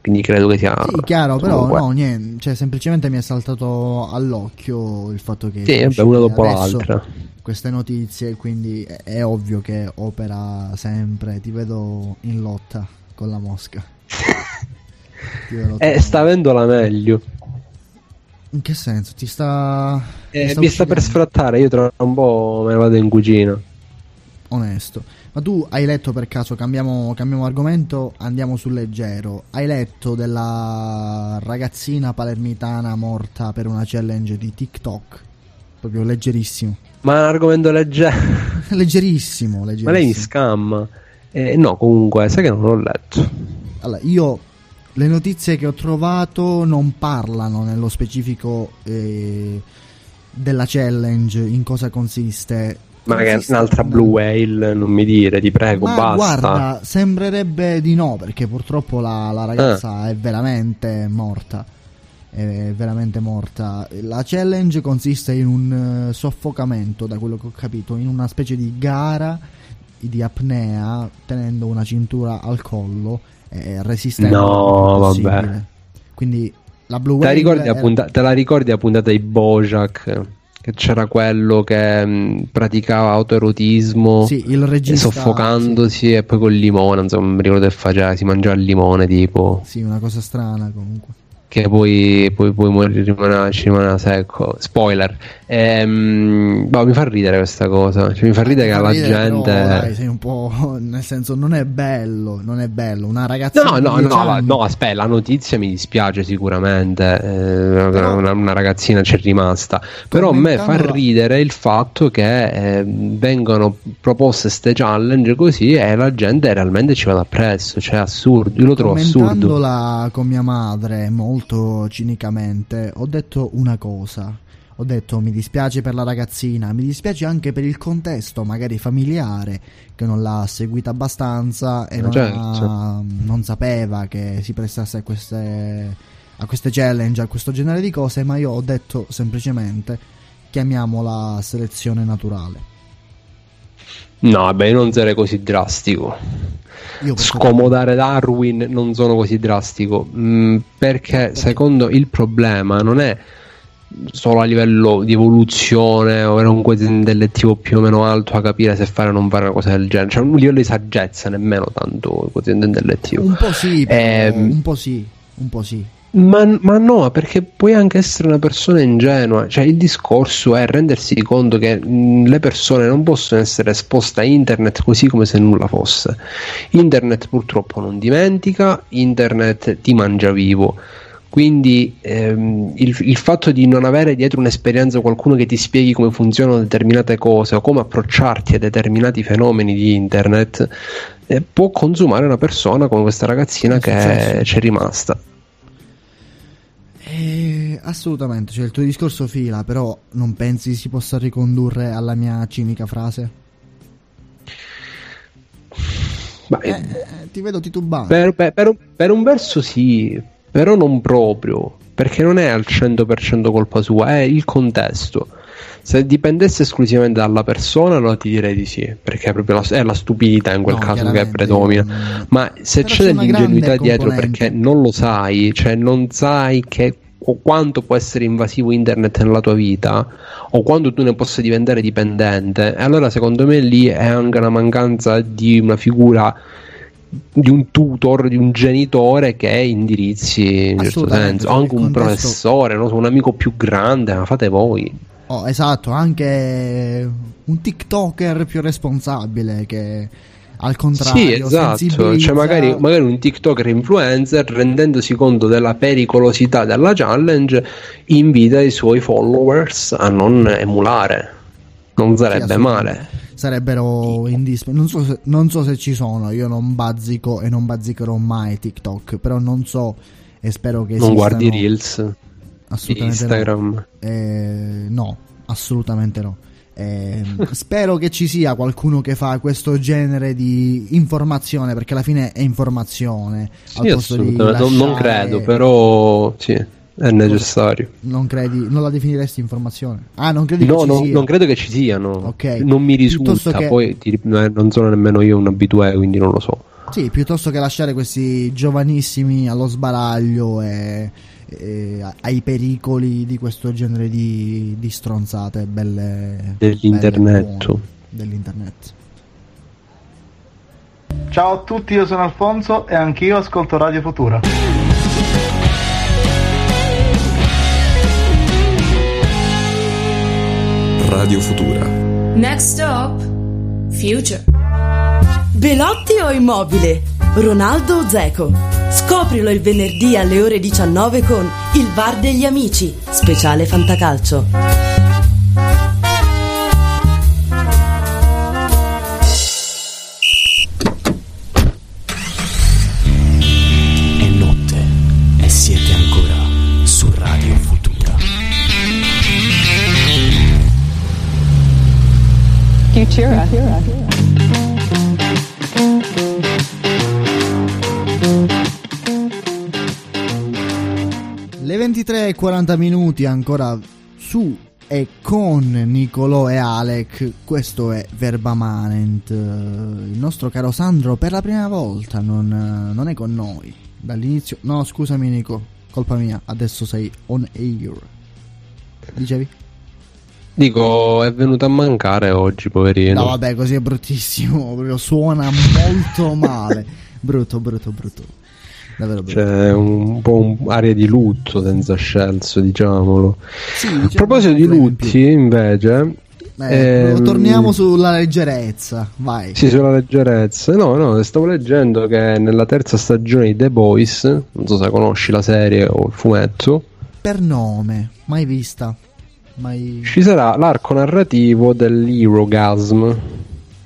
Quindi credo che sia. Sì, chiaro, però no, niente, cioè semplicemente mi è saltato all'occhio il fatto che Sì, vabbè, una dopo l'altra. queste notizie, quindi è, è ovvio che opera sempre, ti vedo in lotta con la mosca. Eh, sta avendo la meglio. In che senso? Ti sta Eh, ti mi sta per sfrattare, io tra un po' me ne vado in cucina. Onesto. Ma tu hai letto per caso, cambiamo, cambiamo argomento, andiamo sul leggero. Hai letto della ragazzina palermitana morta per una challenge di TikTok? Proprio leggerissimo. Ma è un argomento leggero. leggerissimo, leggerissimo. Ma lei mi scamma. Eh, no, comunque, sai che non l'ho letto. Allora, io le notizie che ho trovato non parlano nello specifico eh, della challenge, in cosa consiste. Ma che è Consiste- un'altra Blue Whale, non mi dire, ti prego, Ma basta. guarda, sembrerebbe di no, perché purtroppo la, la ragazza Ah. è veramente morta. È veramente morta. La challenge consiste in un eh, soffocamento, da quello che ho capito, in una specie di gara di apnea, tenendo una cintura al collo e resistendo. No, vabbè. Quindi la Blue Te la, Whale ricordi era- punta- te la ricordi a puntata di Bojack? Che c'era quello che mh, praticava autoerotismo Sì, regista, soffocandosi e poi col limone, insomma, mi ricordo che faceva, si mangiava il limone tipo, Sì, una cosa strana comunque. che poi, poi, poi rimane- ci rimaneva secco. Spoiler. Ehm, boh, mi fa ridere questa cosa. Cioè, mi fa ridere che la Ridere, però, gente. dai, sei un po'. Nel senso, non è bello. Non è bello. Una ragazza. No, no, di 10 no, la- no, aspetta, la notizia mi dispiace sicuramente, eh, una, una ragazzina c'è rimasta, però a me fa ridere il fatto che eh, vengono proposte ste challenge così e la gente realmente ci va appresso, cioè assurdo, io lo trovo assurdo. Con mia madre molto cinicamente, ho detto una cosa. Ho detto mi dispiace per la ragazzina, mi dispiace anche per il contesto, magari familiare, che non l'ha seguita abbastanza e non, Certo. ha- non sapeva che si prestasse a queste, a queste challenge, a questo genere di cose, ma io ho detto semplicemente chiamiamola selezione naturale. No, beh, non sarei così drastico. Scomodare Darwin non sono così drastico, mm, perché secondo il problema non è solo a livello di evoluzione o avere un quoziente intellettivo più o meno alto a capire se fare o non fare una cosa del genere, cioè un livello di saggezza nemmeno tanto il quoziente intellettivo. Un po' sì, Ehm, un po' sì, un po' sì. Ma, ma no, perché puoi anche essere una persona ingenua. Cioè, il discorso è rendersi conto che mh, le persone non possono essere esposte a internet così come se nulla fosse. Internet purtroppo non dimentica, internet ti mangia vivo. Quindi ehm, il, il fatto di non avere dietro un'esperienza qualcuno che ti spieghi come funzionano determinate cose o come approcciarti a determinati fenomeni di internet eh, può consumare una persona come questa ragazzina che successo. c'è rimasta. Eh, assolutamente, cioè il tuo discorso fila, però non pensi si possa ricondurre alla mia cinica frase? Ma, Eh, ti vedo titubante. Per, per- per un- per un verso sì, però non proprio, perché non è al 100% colpa sua, è il contesto. Se dipendesse esclusivamente dalla persona, allora ti direi di sì, perché è proprio la, è la stupidità in quel No, caso che predomina. Ma se Però c'è dell'ingenuità dietro perché non lo sai, cioè non sai che o quanto può essere invasivo internet nella tua vita o quando tu ne possa diventare dipendente, allora secondo me lì è anche una mancanza di una figura di un tutor, di un genitore che indirizzi in certo senso, o anche un contesto- professore, so, un amico più grande, ma fate voi. Oh, esatto, anche un TikToker più responsabile che al contrario Sì, esatto. sensibilizza- Cioè, magari, magari un TikToker influencer, rendendosi conto della pericolosità della challenge, invita i suoi followers a non emulare. Non sarebbe assolutamente. male. Sarebbero indispensabili. Non, so se- non so se ci sono, io non bazzico e non bazzicherò mai TikTok, però non so e spero che Non esistano- guardi Reels, Assolutamente Instagram. no. Eh, no, assolutamente no. Eh, spero che ci sia qualcuno che fa questo genere di informazione, perché alla fine è informazione. Sì, assolutamente. Non, non credo, però sì, è necessario. Non credi, non la definiresti informazione? Ah, non credi No, che ci no, sia? non credo che ci siano. Ok. Non mi Piuttosto risulta. che- Poi ti- eh, non sono nemmeno io un abitué, quindi non lo so. Sì, piuttosto che lasciare questi giovanissimi allo sbaraglio e, e ai pericoli di questo genere di, di stronzate belle Dell'internet. belle, dell'internet. Ciao a tutti, io sono Alfonso e anch'io ascolto Radio Futura. Radio Futura. Next stop, Future. Belotti o immobile? Ronaldo o Zeco? Scoprilo il venerdì alle ore 19 con Il Bar degli Amici, speciale Fantacalcio. Le 23 e 40 minuti ancora su e con Nicolò e Alec. Questo è Verba Manent. Il nostro caro Sandro per la prima volta non, non è con noi. Dall'inizio. No, scusami Nico, colpa mia. Adesso sei on air. Dicevi? Dico, è venuto a mancare oggi, poverino. No, vabbè, così è bruttissimo. Proprio suona molto male. Brutto, brutto, brutto. davvero brutto. C'è un po' un'area di lutto senza scelso, diciamolo. Sì, A diciamo proposito di lutti, invece, Eh, ehm, torniamo sulla leggerezza, vai. Sì, sulla leggerezza. No, no, stavo leggendo che nella terza stagione di The Boys, non so se conosci la serie o il fumetto, Per nome, mai vista. Mai... ci sarà l'arco narrativo dell'Erogasm,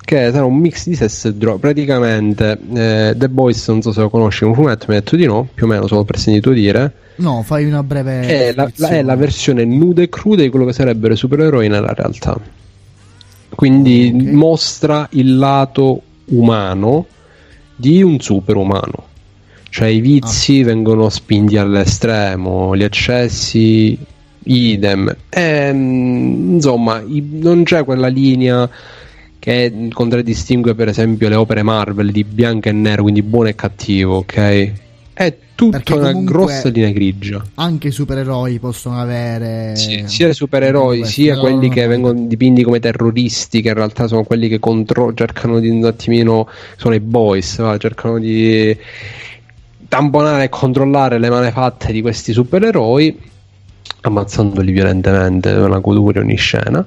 che sarà un mix di sesso e droga. Praticamente, eh, The Boys, non so se lo conosci, un fumetto, mi hai detto di no, più o meno solo per sentito dire. No, fai una breve. È la, la- è la versione nuda e cruda di quello che sarebbero i supereroi nella realtà. Quindi mostra il lato umano di un superumano. Cioè i vizi vengono spinti all'estremo, gli eccessi idem. E, mm, insomma, non c'è quella linea che contraddistingue per esempio le opere Marvel di bianco e nero, quindi buono e cattivo, ok? È tutta una grossa linea grigia. Anche i supereroi possono avere. Sì, sia i supereroi sia quelli che vengono dipinti come terroristi, che in realtà sono quelli che contro- cercano di un attimino, sono i boys, va, cercano di tamponare e controllare le malefatte di questi supereroi, ammazzandoli violentemente, una goduria ogni scena.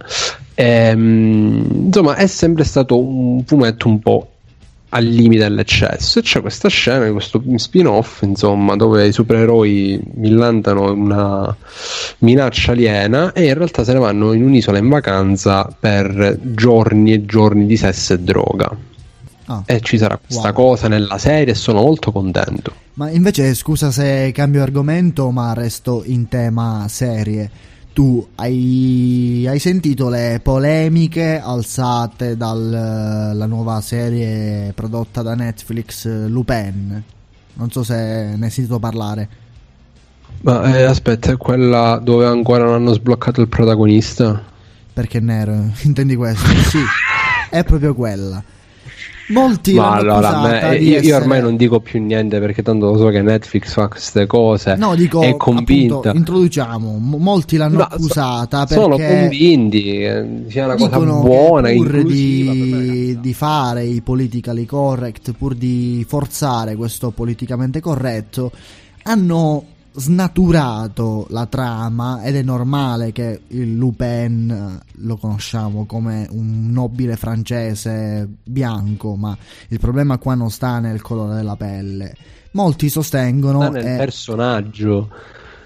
Ehm, insomma, è sempre stato un fumetto un po' al limite dell'eccesso. E c'è questa scena, questo spin-off, insomma, dove i supereroi millantano una minaccia aliena e in realtà se ne vanno in un'isola in vacanza per giorni e giorni di sesso e droga. Ah. E ci sarà questa Wow. cosa nella serie e sono molto contento. Ma invece, scusa se cambio argomento, ma resto in tema serie. Tu hai, hai sentito le polemiche alzate dalla nuova serie prodotta da Netflix, Lupin? Non so se ne hai sentito parlare. Ma eh, aspetta, è quella dove ancora non hanno sbloccato il protagonista? Perché nero, intendi questo? Sì, è proprio quella. Molti Ma l'hanno allora, me- di io, essere- ormai non dico più niente perché tanto lo so che Netflix fa queste cose. No, dico, è convinta. appunto, introduciamo, molti l'hanno No, so- accusata sono perché convinti che sia una cosa buona, pur di, di fare i politically correct, pur di forzare questo politicamente corretto, hanno snaturato la trama ed è normale che il Lupin eh, lo conosciamo come un nobile francese bianco, ma il problema qua non sta nel colore della pelle. Molti sostengono sta nel eh, personaggio.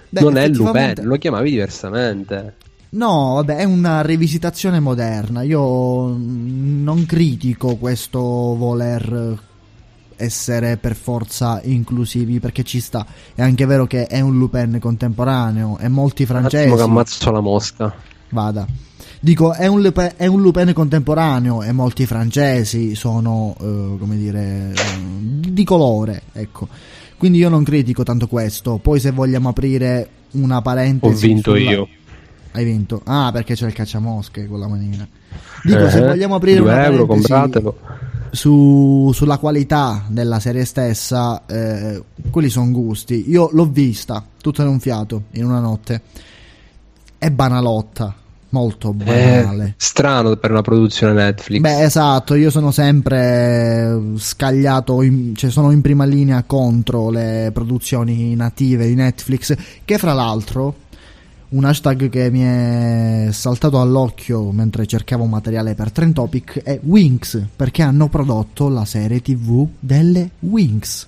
Beh, non è effettivamente- Lupin, lo chiamavi diversamente. No, vabbè, è una rivisitazione moderna. Io non critico questo voler essere per forza inclusivi perché ci sta. È anche vero che è un Lupin contemporaneo e molti Un francesi. che ammazzo la mosca. Vada. Dico, è un, Lupin, è un Lupin contemporaneo e molti francesi sono, eh, come dire, eh, di, di colore, ecco. Quindi io non critico tanto questo. Poi se vogliamo aprire una parentesi... Ho vinto sulla- io. Hai vinto? Ah, perché c'è il cacciamosche con la manina. Dico, se Eh, vogliamo aprire una euro, parentesi compratelo. Su- sulla qualità della serie stessa, eh, quelli sono gusti. Io l'ho vista tutta in un fiato, in una notte. È banalotta, molto banale. Eh, strano per una produzione Netflix. Beh, esatto, io sono sempre scagliato, in- cioè sono in prima linea contro le produzioni native di Netflix, che fra l'altro un hashtag che mi è saltato all'occhio mentre cercavo materiale per Trend Topic è Winx, perché hanno prodotto la serie TV delle Winx.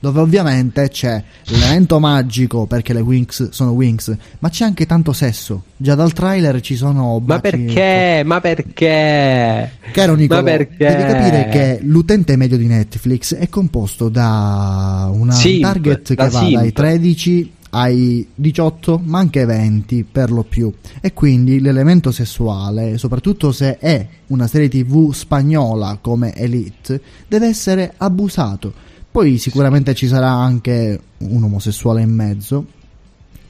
Dove ovviamente c'è l'elemento magico perché le Winx sono Winx, ma c'è anche tanto sesso. Già dal trailer ci sono Ma baci- perché? Ma perché? Caro Nicolò, Ma perché? devi capire che l'utente medio di Netflix è composto da una Simp, target che da va simp. dai 13 ai 18, ma anche 20 per lo più. E quindi l'elemento sessuale, soprattutto se è una serie TV spagnola come Elite, deve essere abusato. Poi sicuramente ci sarà anche un omosessuale in mezzo.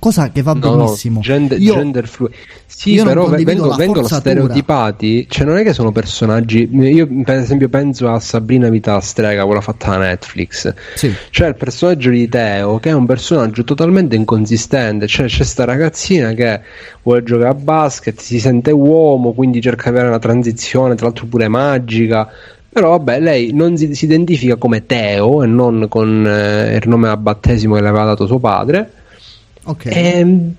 Cosa che va No, no, benissimo. gender, Io- gender fluid. Sì, però vengono, vengono stereotipati. Cioè, non è che sono personaggi. Io, per esempio, penso a Sabrina Vita Strega, quella fatta da Netflix. Sì. C'è il personaggio di Teo, che è un personaggio totalmente inconsistente. Cioè, c'è sta ragazzina che vuole giocare a basket, si sente uomo, quindi cerca di avere una transizione, tra l'altro pure magica. Però vabbè, lei non si, si identifica come Teo e non con eh, il nome a battesimo che le aveva dato suo padre. Ok. E,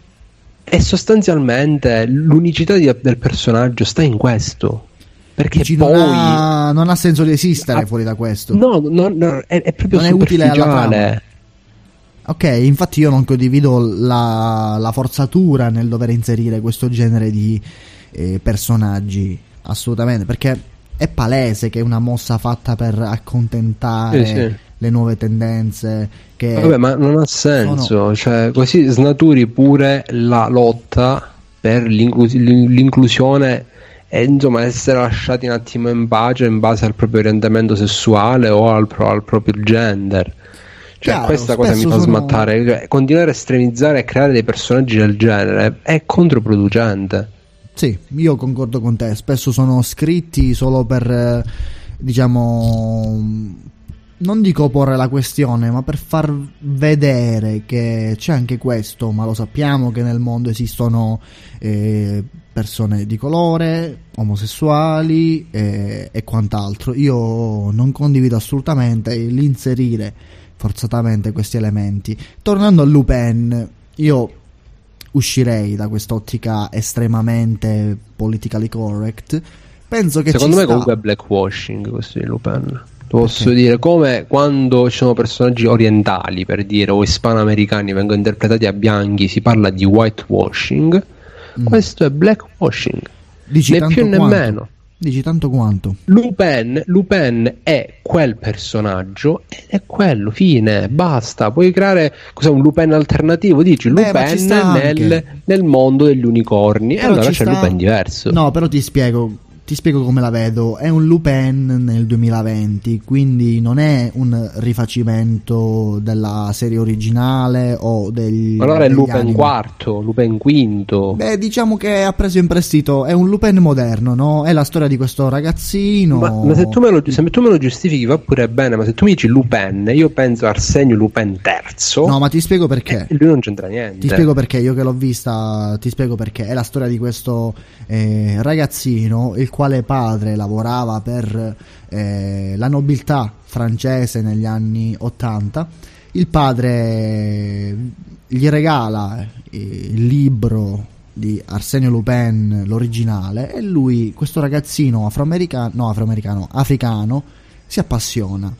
e sostanzialmente l'unicità di- del personaggio sta in questo. Perché Dici, poi. non, ha, non ha senso di esistere Ah, fuori da questo. No, no, no, è, è proprio Non è utile alla superficiale. Ok, infatti io non condivido la, la forzatura nel dover inserire questo genere di eh, personaggi, assolutamente, perché è palese che è una mossa fatta per accontentare Sì, sì. Le nuove tendenze. Che Vabbè, ma non ha senso, sono- cioè, così snaturi pure la lotta per l'inclus- l'inclusione e insomma essere lasciati un attimo in pace in base al proprio orientamento sessuale o al, pro- al proprio gender. Cioè, Chiaro, questa cosa mi fa sono- smattare. Cioè, continuare a estremizzare e creare dei personaggi del genere è controproducente. Sì, io concordo con te, spesso sono scritti solo per, eh, diciamo, non dico porre la questione, ma per far vedere che c'è anche questo, ma lo sappiamo che nel mondo esistono eh, persone di colore, omosessuali eh, e quant'altro. Io non condivido assolutamente l'inserire forzatamente questi elementi. Tornando a Lupin, io uscirei da quest'ottica estremamente politically correct. Penso che Secondo me sta. comunque è blackwashing questo di Lupin. Posso dire come quando ci sono personaggi orientali per dire o ispanoamericani vengono interpretati a bianchi si parla di whitewashing. Questo è blackwashing. Mm. Dici né tanto più né quanto. meno. Dici tanto quanto. Lupin, Lupin è quel personaggio ed è quello, fine, basta. Puoi creare cos'è, un Lupin alternativo? Dici Beh, Lupin nel, nel mondo degli unicorni. E Però allora ci c'è Lupin diverso. No, però ti spiego. Ti spiego come la vedo. È un Lupin nel 2020, quindi non è un rifacimento della serie originale o degli. Allora è Lupin anime. quarto, Lupin quinto. Beh, diciamo che ha preso in prestito. È un Lupin moderno, no? È la storia di questo ragazzino. Ma, ma se, tu me lo, se tu me lo giustifichi va pure bene, ma se tu mi dici Lupin, io penso a Arsenio Lupin terzo. No, ma ti spiego perché. E lui non c'entra niente. Ti spiego perché, io che l'ho vista, ti spiego perché. È la storia di questo eh, ragazzino, il quale padre lavorava per eh, la nobiltà francese negli anni 80. Il padre gli regala eh, il libro di Arsenio Lupin, l'originale, e lui, questo ragazzino afroamericano, no, afroamericano, africano, si appassiona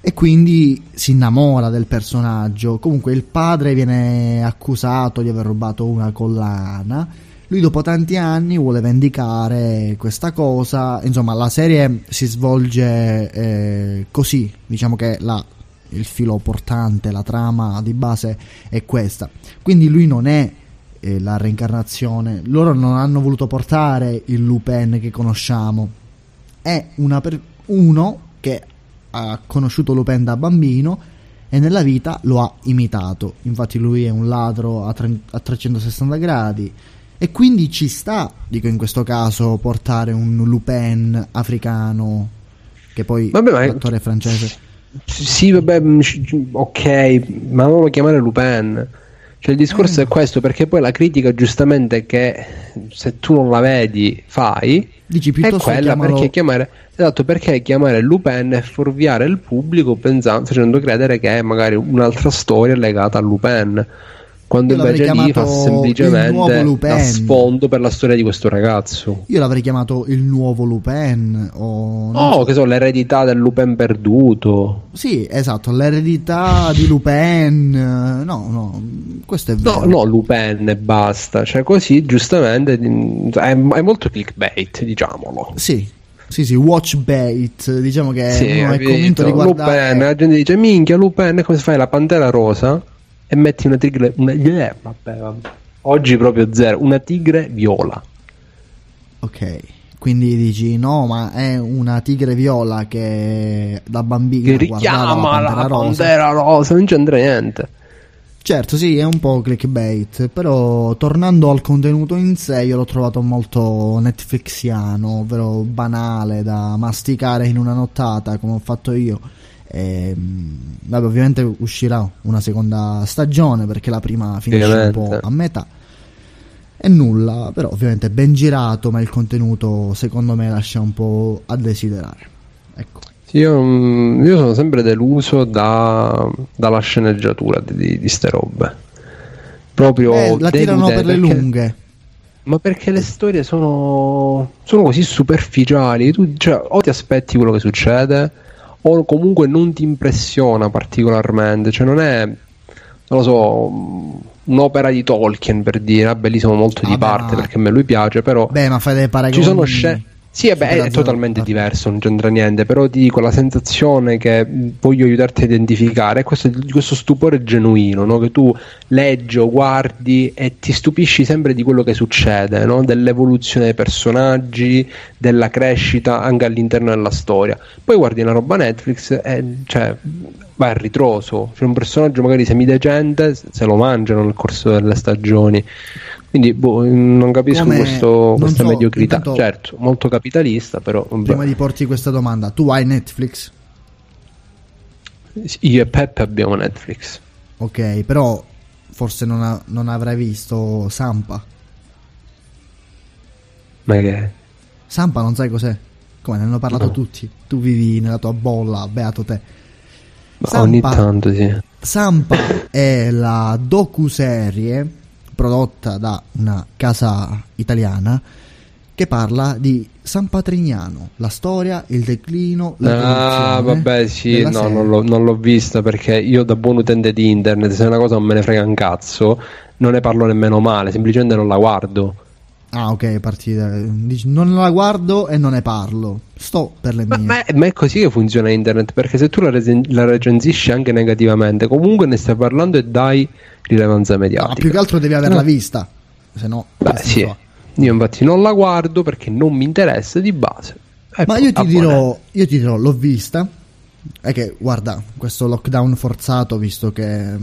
e quindi si innamora del personaggio. Comunque il padre viene accusato di aver rubato una collana. Lui dopo tanti anni vuole vendicare questa cosa. Insomma, la serie si svolge eh, così. Diciamo che la- il filo portante, la trama di base è questa. Quindi lui non è eh, la reincarnazione. Loro non hanno voluto portare il Lupin che conosciamo. È per- uno che ha conosciuto Lupin da bambino e nella vita lo ha imitato. Infatti lui è un ladro a, tre- a 360 gradi e quindi ci sta, dico in questo caso, portare un Lupin africano che poi Vabbè, ma- l'attore francese. Sì, vabbè, mm, ok, ma non lo chiamare Lupin. Cioè, il discorso Mm. è questo, perché poi la critica, giustamente, che se tu non la vedi, fai. Dici È piuttosto quella chiamalo- perché chiamare, esatto, perché chiamare Lupin e fuorviare il pubblico pensando, facendo credere che è magari un'altra storia legata a Lupin. Quando Io invece lì fa semplicemente da sfondo per la storia di questo ragazzo. Io l'avrei chiamato il nuovo Lupin o Oh, so. che so, l'eredità del Lupin perduto. Sì, esatto, l'eredità di Lupin. No, no, questo è vero. No, no, Lupin e basta. Cioè, così giustamente mm, è, è molto clickbait, diciamolo. Sì, sì, sì, watch bait, diciamo che Sì, uno è convinto di guardare Lupin, la gente dice minchia Lupin, come fai la pantera rosa? E metti una tigre, una, eh, vabbè, vabbè. Oggi proprio zero, una tigre viola. Ok, quindi dici no, ma è una tigre viola che da bambino Che richiama la la pantera rosa. rosa, non c'entra niente. Certo, sì, è un po' clickbait, però tornando al contenuto in sé, io l'ho trovato molto Netflixiano, ovvero banale da masticare in una nottata, come ho fatto io. E, mh, vabbè, ovviamente uscirà una seconda stagione perché la prima finisce un po' a metà. E nulla, però ovviamente ben girato, ma il contenuto secondo me lascia un po' a desiderare. Ecco. Sì, io, mm, io sono sempre deluso da- dalla sceneggiatura di, di, di ste robe. Proprio Eh, la tirano per le perché- lunghe. Ma perché le storie sono, sono così superficiali? Tu cioè, o ti aspetti quello che succede, o comunque non ti impressiona particolarmente. Cioè, non è, non lo so, un'opera di Tolkien per dire, vabbè, lì sono molto di Vabbè, parte ma- perché a me lui piace, però Beh, ma fai dei paragoni. ci sono scene. Sì, eh beh, è, totalmente diverso, non c'entra niente, però ti dico la sensazione che voglio aiutarti a identificare è questo, questo stupore genuino, no? che tu leggi o guardi e ti stupisci sempre di quello che succede, no? dell'evoluzione dei personaggi, della crescita anche all'interno della storia. Poi guardi una roba Netflix e cioè, vai a ritroso, c'è un personaggio magari semidecente, se lo mangiano nel corso delle stagioni. Quindi boh, non capisco Come- questo- non questa so, mediocrità. intanto- Certo, molto capitalista, però. Prima di porti questa domanda, tu hai Netflix? io e Peppe abbiamo Netflix. Ok, però forse non, ha- non avrai visto Sampa. Ma che Sampa non sai cos'è? Come ne hanno parlato No. tutti? Tu vivi nella tua bolla, beato te. Ma ogni tanto sì. Sampa è la docuserie prodotta da una casa italiana che parla di San Patrignano, la storia, il declino, la Ah, vabbè, sì, no, non l'ho, non l'ho vista perché io da buon utente di internet, se una cosa non me ne frega un cazzo, non ne parlo nemmeno male, semplicemente non la guardo. Ah, ok, parti da- dici, non la guardo e non ne parlo. Sto per le mie. Ma, ma è così che funziona internet, perché se tu la, resen- la recensisci anche negativamente, comunque ne stai parlando e dai rilevanza Ma mediatica. più che altro devi averla No. vista. Se no, Beh, sì. Io infatti non la guardo perché non mi interessa di base. E Ma poi, io ti, dirò, io ti dirò, l'ho vista. È che, guarda, questo lockdown forzato, visto che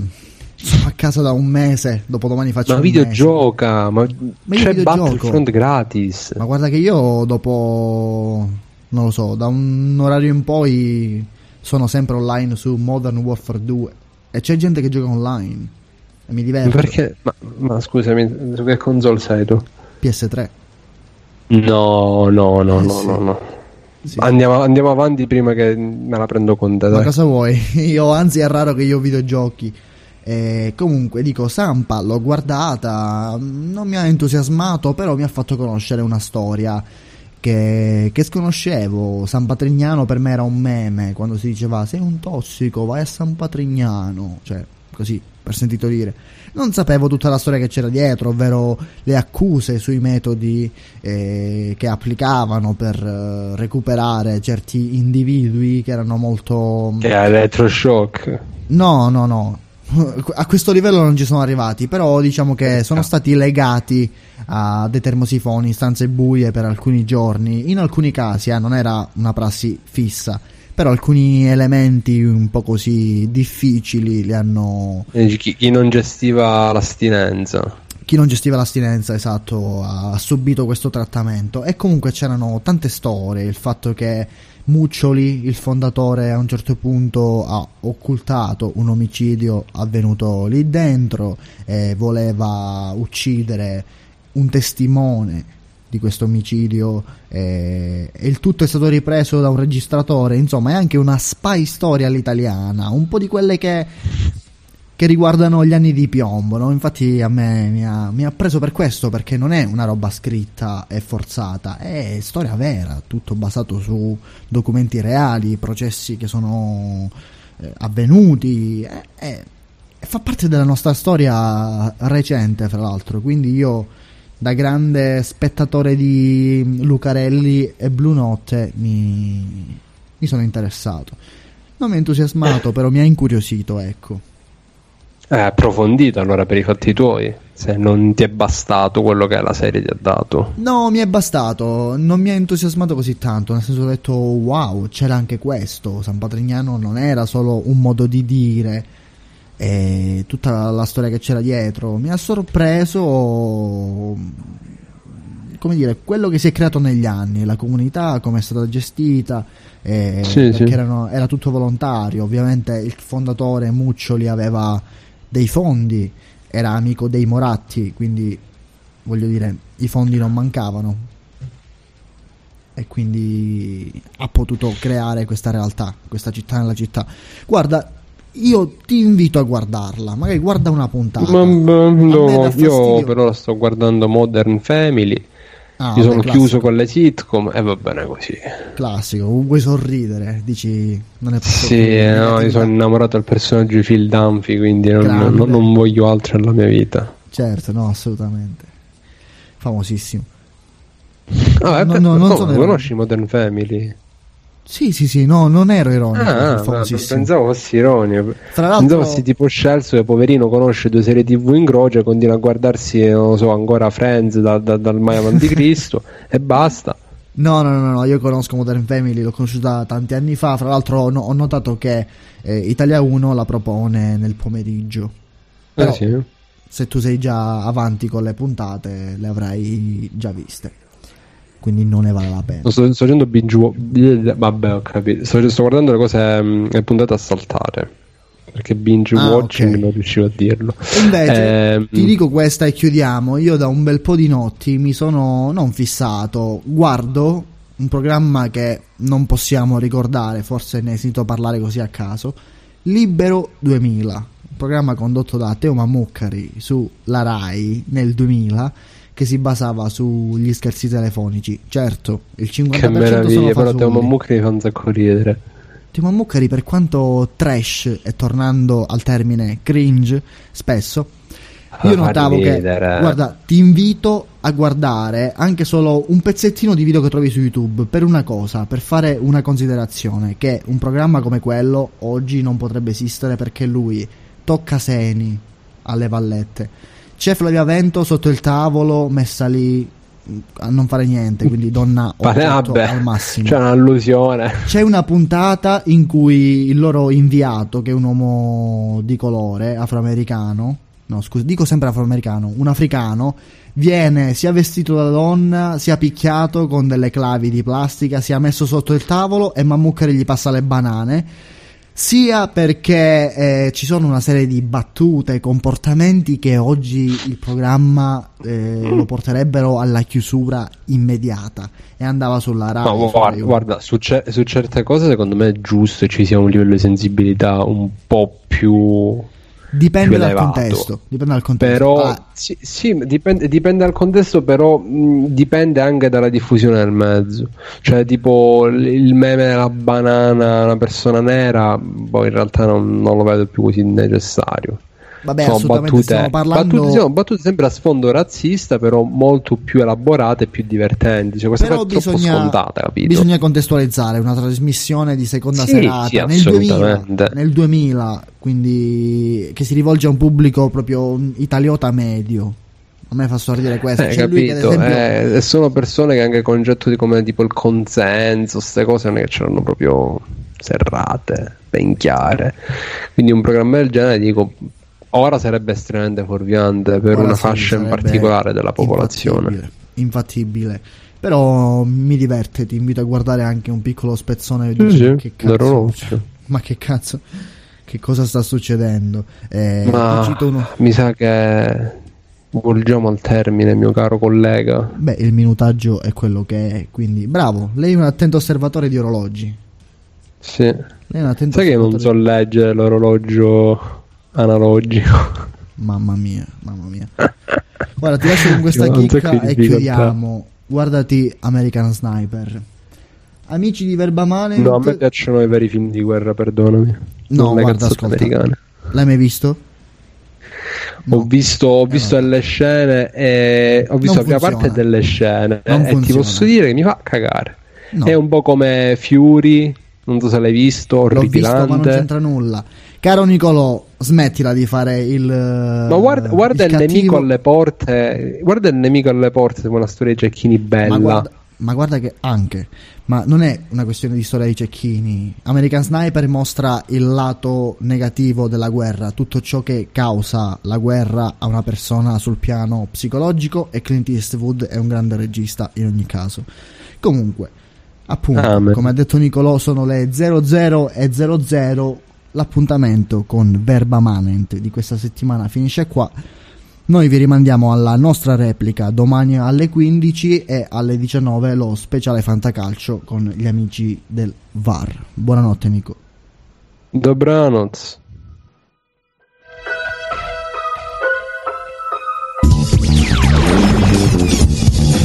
sono a casa da un mese, dopodomani faccio Ma un videogioca, ma, Ma io c'è. Battlefront gratis. mese. Ma guarda che io dopo, non lo so, da un orario in poi sono sempre online su Modern Warfare 2 e c'è gente che gioca online e mi diverte. Perché? Ma, ma scusami, su che console sei tu? PS3. No, no, no, Eh, no, sì. no, no. Sì. Andiamo, andiamo avanti prima che me la prendo con te. Ma dai. cosa vuoi? Io, anzi, è raro che io videogiochi. Eh, comunque, dico, Sampa l'ho guardata, non mi ha entusiasmato, però mi ha fatto conoscere una storia che, che sconoscevo. San Patrignano per me era un meme quando si diceva sei un tossico, vai a San Patrignano, cioè così per sentito dire. Non sapevo tutta la storia che c'era dietro, ovvero le accuse sui metodi eh, che applicavano per eh, recuperare certi individui che erano molto Che è elettroshock. No, no, no. A questo livello non ci sono arrivati, però diciamo che sono stati legati a dei termosifoni stanze buie per alcuni giorni. In alcuni casi eh, non era una prassi fissa, però alcuni elementi un po' così difficili li hanno Chi, chi non gestiva l'astinenza. chi non gestiva l'astinenza, esatto, ha subito questo trattamento. E comunque c'erano tante storie, il fatto che Muccioli, il fondatore, a un certo punto ha occultato un omicidio avvenuto lì dentro e voleva uccidere un testimone di questo omicidio eh, e il tutto è stato ripreso da un registratore, insomma è anche una spy storia all'italiana, un po' di quelle che che riguardano gli anni di piombo, no? infatti a me mi ha, mi ha preso per questo perché non è una roba scritta e forzata, è storia vera, tutto basato su documenti reali, processi che sono eh, avvenuti, è- è- fa parte della nostra storia recente fra l'altro, quindi io da grande spettatore di Lucarelli e Blue Notte mi, mi sono interessato. Non mi ha entusiasmato, però mi ha incuriosito, ecco. È approfondito allora per i fatti tuoi. Se non ti è bastato quello che la serie ti ha dato. No, mi è bastato, non mi ha entusiasmato così tanto, nel senso ho detto wow, c'era anche questo, San Patrignano non era solo un modo di dire, e tutta la, la storia che c'era dietro, mi ha sorpreso, come dire, quello che si è creato negli anni, la comunità, come è stata gestita, eh, Sì, perché sì. erano- era tutto volontario, ovviamente il fondatore Muccioli aveva dei fondi, era amico dei Moratti, quindi voglio dire, i fondi non mancavano. e quindi ha potuto creare questa realtà, questa città nella città. Guarda, io ti invito a guardarla, magari guarda una puntata. Ma, ma, no, io però sto guardando Modern Family. Ah, vabbè, sono classico. chiuso con le sitcom e va bene così. Classico, vuoi sorridere, dici non è Sì, possibile. eh, no, io sono innamorato del personaggio di Phil Dunphy, quindi non, non- non voglio altro nella mia vita. Certo, no, assolutamente. Famosissimo. Ah, No, per- no, non come, sono conosci Modern Family? Sì, sì, sì, no, non ero ironico, Ah, famosissimo. pensavo fossi ironico. Tra l'altro- Pensavo fossi tipo Scelso che poverino conosce due serie tv in croce e continua a guardarsi, eh, non lo so, ancora Friends da- da- dal mai avanti Cristo e basta. No, no, no, no, io conosco Modern Family, l'ho conosciuta tanti anni fa. Fra l'altro, no- ho notato che eh, Italia 1 la propone nel pomeriggio. Però, Eh sì. se tu sei già avanti con le puntate, le avrai già viste. Quindi non ne vale la pena. Sto, sto facendo binge wa- Vabbè, ho capito. Sto, sto guardando le cose, mm, le puntate a saltare. Perché binge Ah, watching ok. non riuscivo a dirlo. Invece, Ehm, ti dico questa e chiudiamo. Io da un bel po' di notti mi sono non fissato, guardo un programma che non possiamo ricordare, forse ne hai sentito parlare così a caso. Libero 2000, un programma condotto da Teo Mammucari su La Rai nel 2000 che si basava sugli scherzi telefonici. Certo, il 50% che meraviglia, sono però Teo. Mammucchi mi fa un sacco ridere. Timo Muccheri, per quanto trash e tornando al termine cringe, spesso, io notavo che, guarda, ti invito a guardare anche solo un pezzettino di video che trovi su YouTube per una cosa, per fare una considerazione, che un programma come quello oggi non potrebbe esistere perché lui tocca seni alle vallette. C'è Flavia Vento sotto il tavolo, messa lì a non fare niente, quindi donna Pare- 8 vabbè, al massimo. C'è un'allusione. C'è una puntata in cui il loro inviato, che è un uomo di colore afroamericano, no scusa, dico sempre afroamericano, un africano, viene sia vestito da donna, sia picchiato con delle clavi di plastica, sia messo sotto il tavolo e Mammucari gli passa le banane. Sia perché eh, ci sono una serie di battute, comportamenti che oggi il programma eh, lo porterebbero alla chiusura immediata e andava sulla Rai. Su guarda, guarda, su, ce- su certe cose secondo me è giusto che ci sia un livello di sensibilità un po' più Dipende dal elevato. contesto. Dipende dal contesto. Però Ah, sì, sì, dipende, dipende dal contesto, però mh, dipende anche dalla diffusione del mezzo. Cioè, tipo il- il meme della banana, una persona nera, poi in realtà non, non lo vedo più così necessario. Vabbè, Sono assolutamente stiamo parlando. battute, sono battute sempre a sfondo razzista, però molto più elaborate e più divertenti. Cioè, questa Però cosa è troppo scontata, capito? bisogna contestualizzare una trasmissione di seconda Sì, serata sì, nel, 2000, assolutamente. nel 2000, quindi che si rivolge a un pubblico proprio italiota medio. A me fa sorridere questo. Eh, lui ad capito? esempio Eh, sono persone che anche il concetto di come tipo il consenso, queste cose non è che ce l'hanno proprio serrate, ben chiare. Quindi un programma del genere dico ora sarebbe estremamente fuorviante per Ora una fascia in particolare della popolazione. infattibile, infattibile. Però mi diverte, ti invito a guardare anche un piccolo spezzone e Sì, dici, sì, che cazzo, ma che cazzo, che cosa sta succedendo? Eh, uno- mi sa che volgiamo al termine, mio caro collega. Beh, il minutaggio è quello che è, quindi bravo. Lei è un attento osservatore di orologi. Sì. Lei è un attento Sai che non so leggere l'orologio analogico. Mamma mia, mamma mia. Guarda, ti lascio con questa chicca e chiudiamo. Guardati American Sniper. Amici di Verbamane. No, a me piacciono i veri film di guerra, perdonami. No, non le guarda, ascolta. americane. L'hai mai visto? Ho visto, ho visto delle scene e ho visto la parte delle scene Non e ti funziona. posso dire che mi fa cagare. No. È un po' come Fury, non so se l'hai visto, L'ho visto, ma non orripilante. c'entra nulla. Caro Nicolò, smettila di fare il. Ma guarda, guarda il, cattivo- nemico alle porte, guarda il nemico alle porte come una storia di Cecchini bella. Ma guarda, ma guarda che anche, ma non è una questione di storia di cecchini. American Sniper mostra il lato negativo della guerra, tutto ciò che causa la guerra a una persona sul piano psicologico e Clint Eastwood è un grande regista in ogni caso. Comunque, appunto, Amen. come ha detto Nicolò, sono le 00 e 00. L'appuntamento con Verba Manent di questa settimana finisce qua. Noi vi rimandiamo alla nostra replica domani alle 15 e alle 19 lo speciale Fantacalcio con gli amici del VAR. Buonanotte Nico. Dobranoc.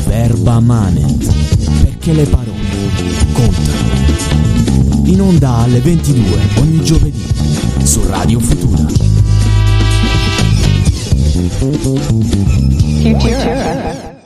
Verba Manet, perché le parole contano. In onda alle 22 ogni giovedì su Radio Futura. Futura.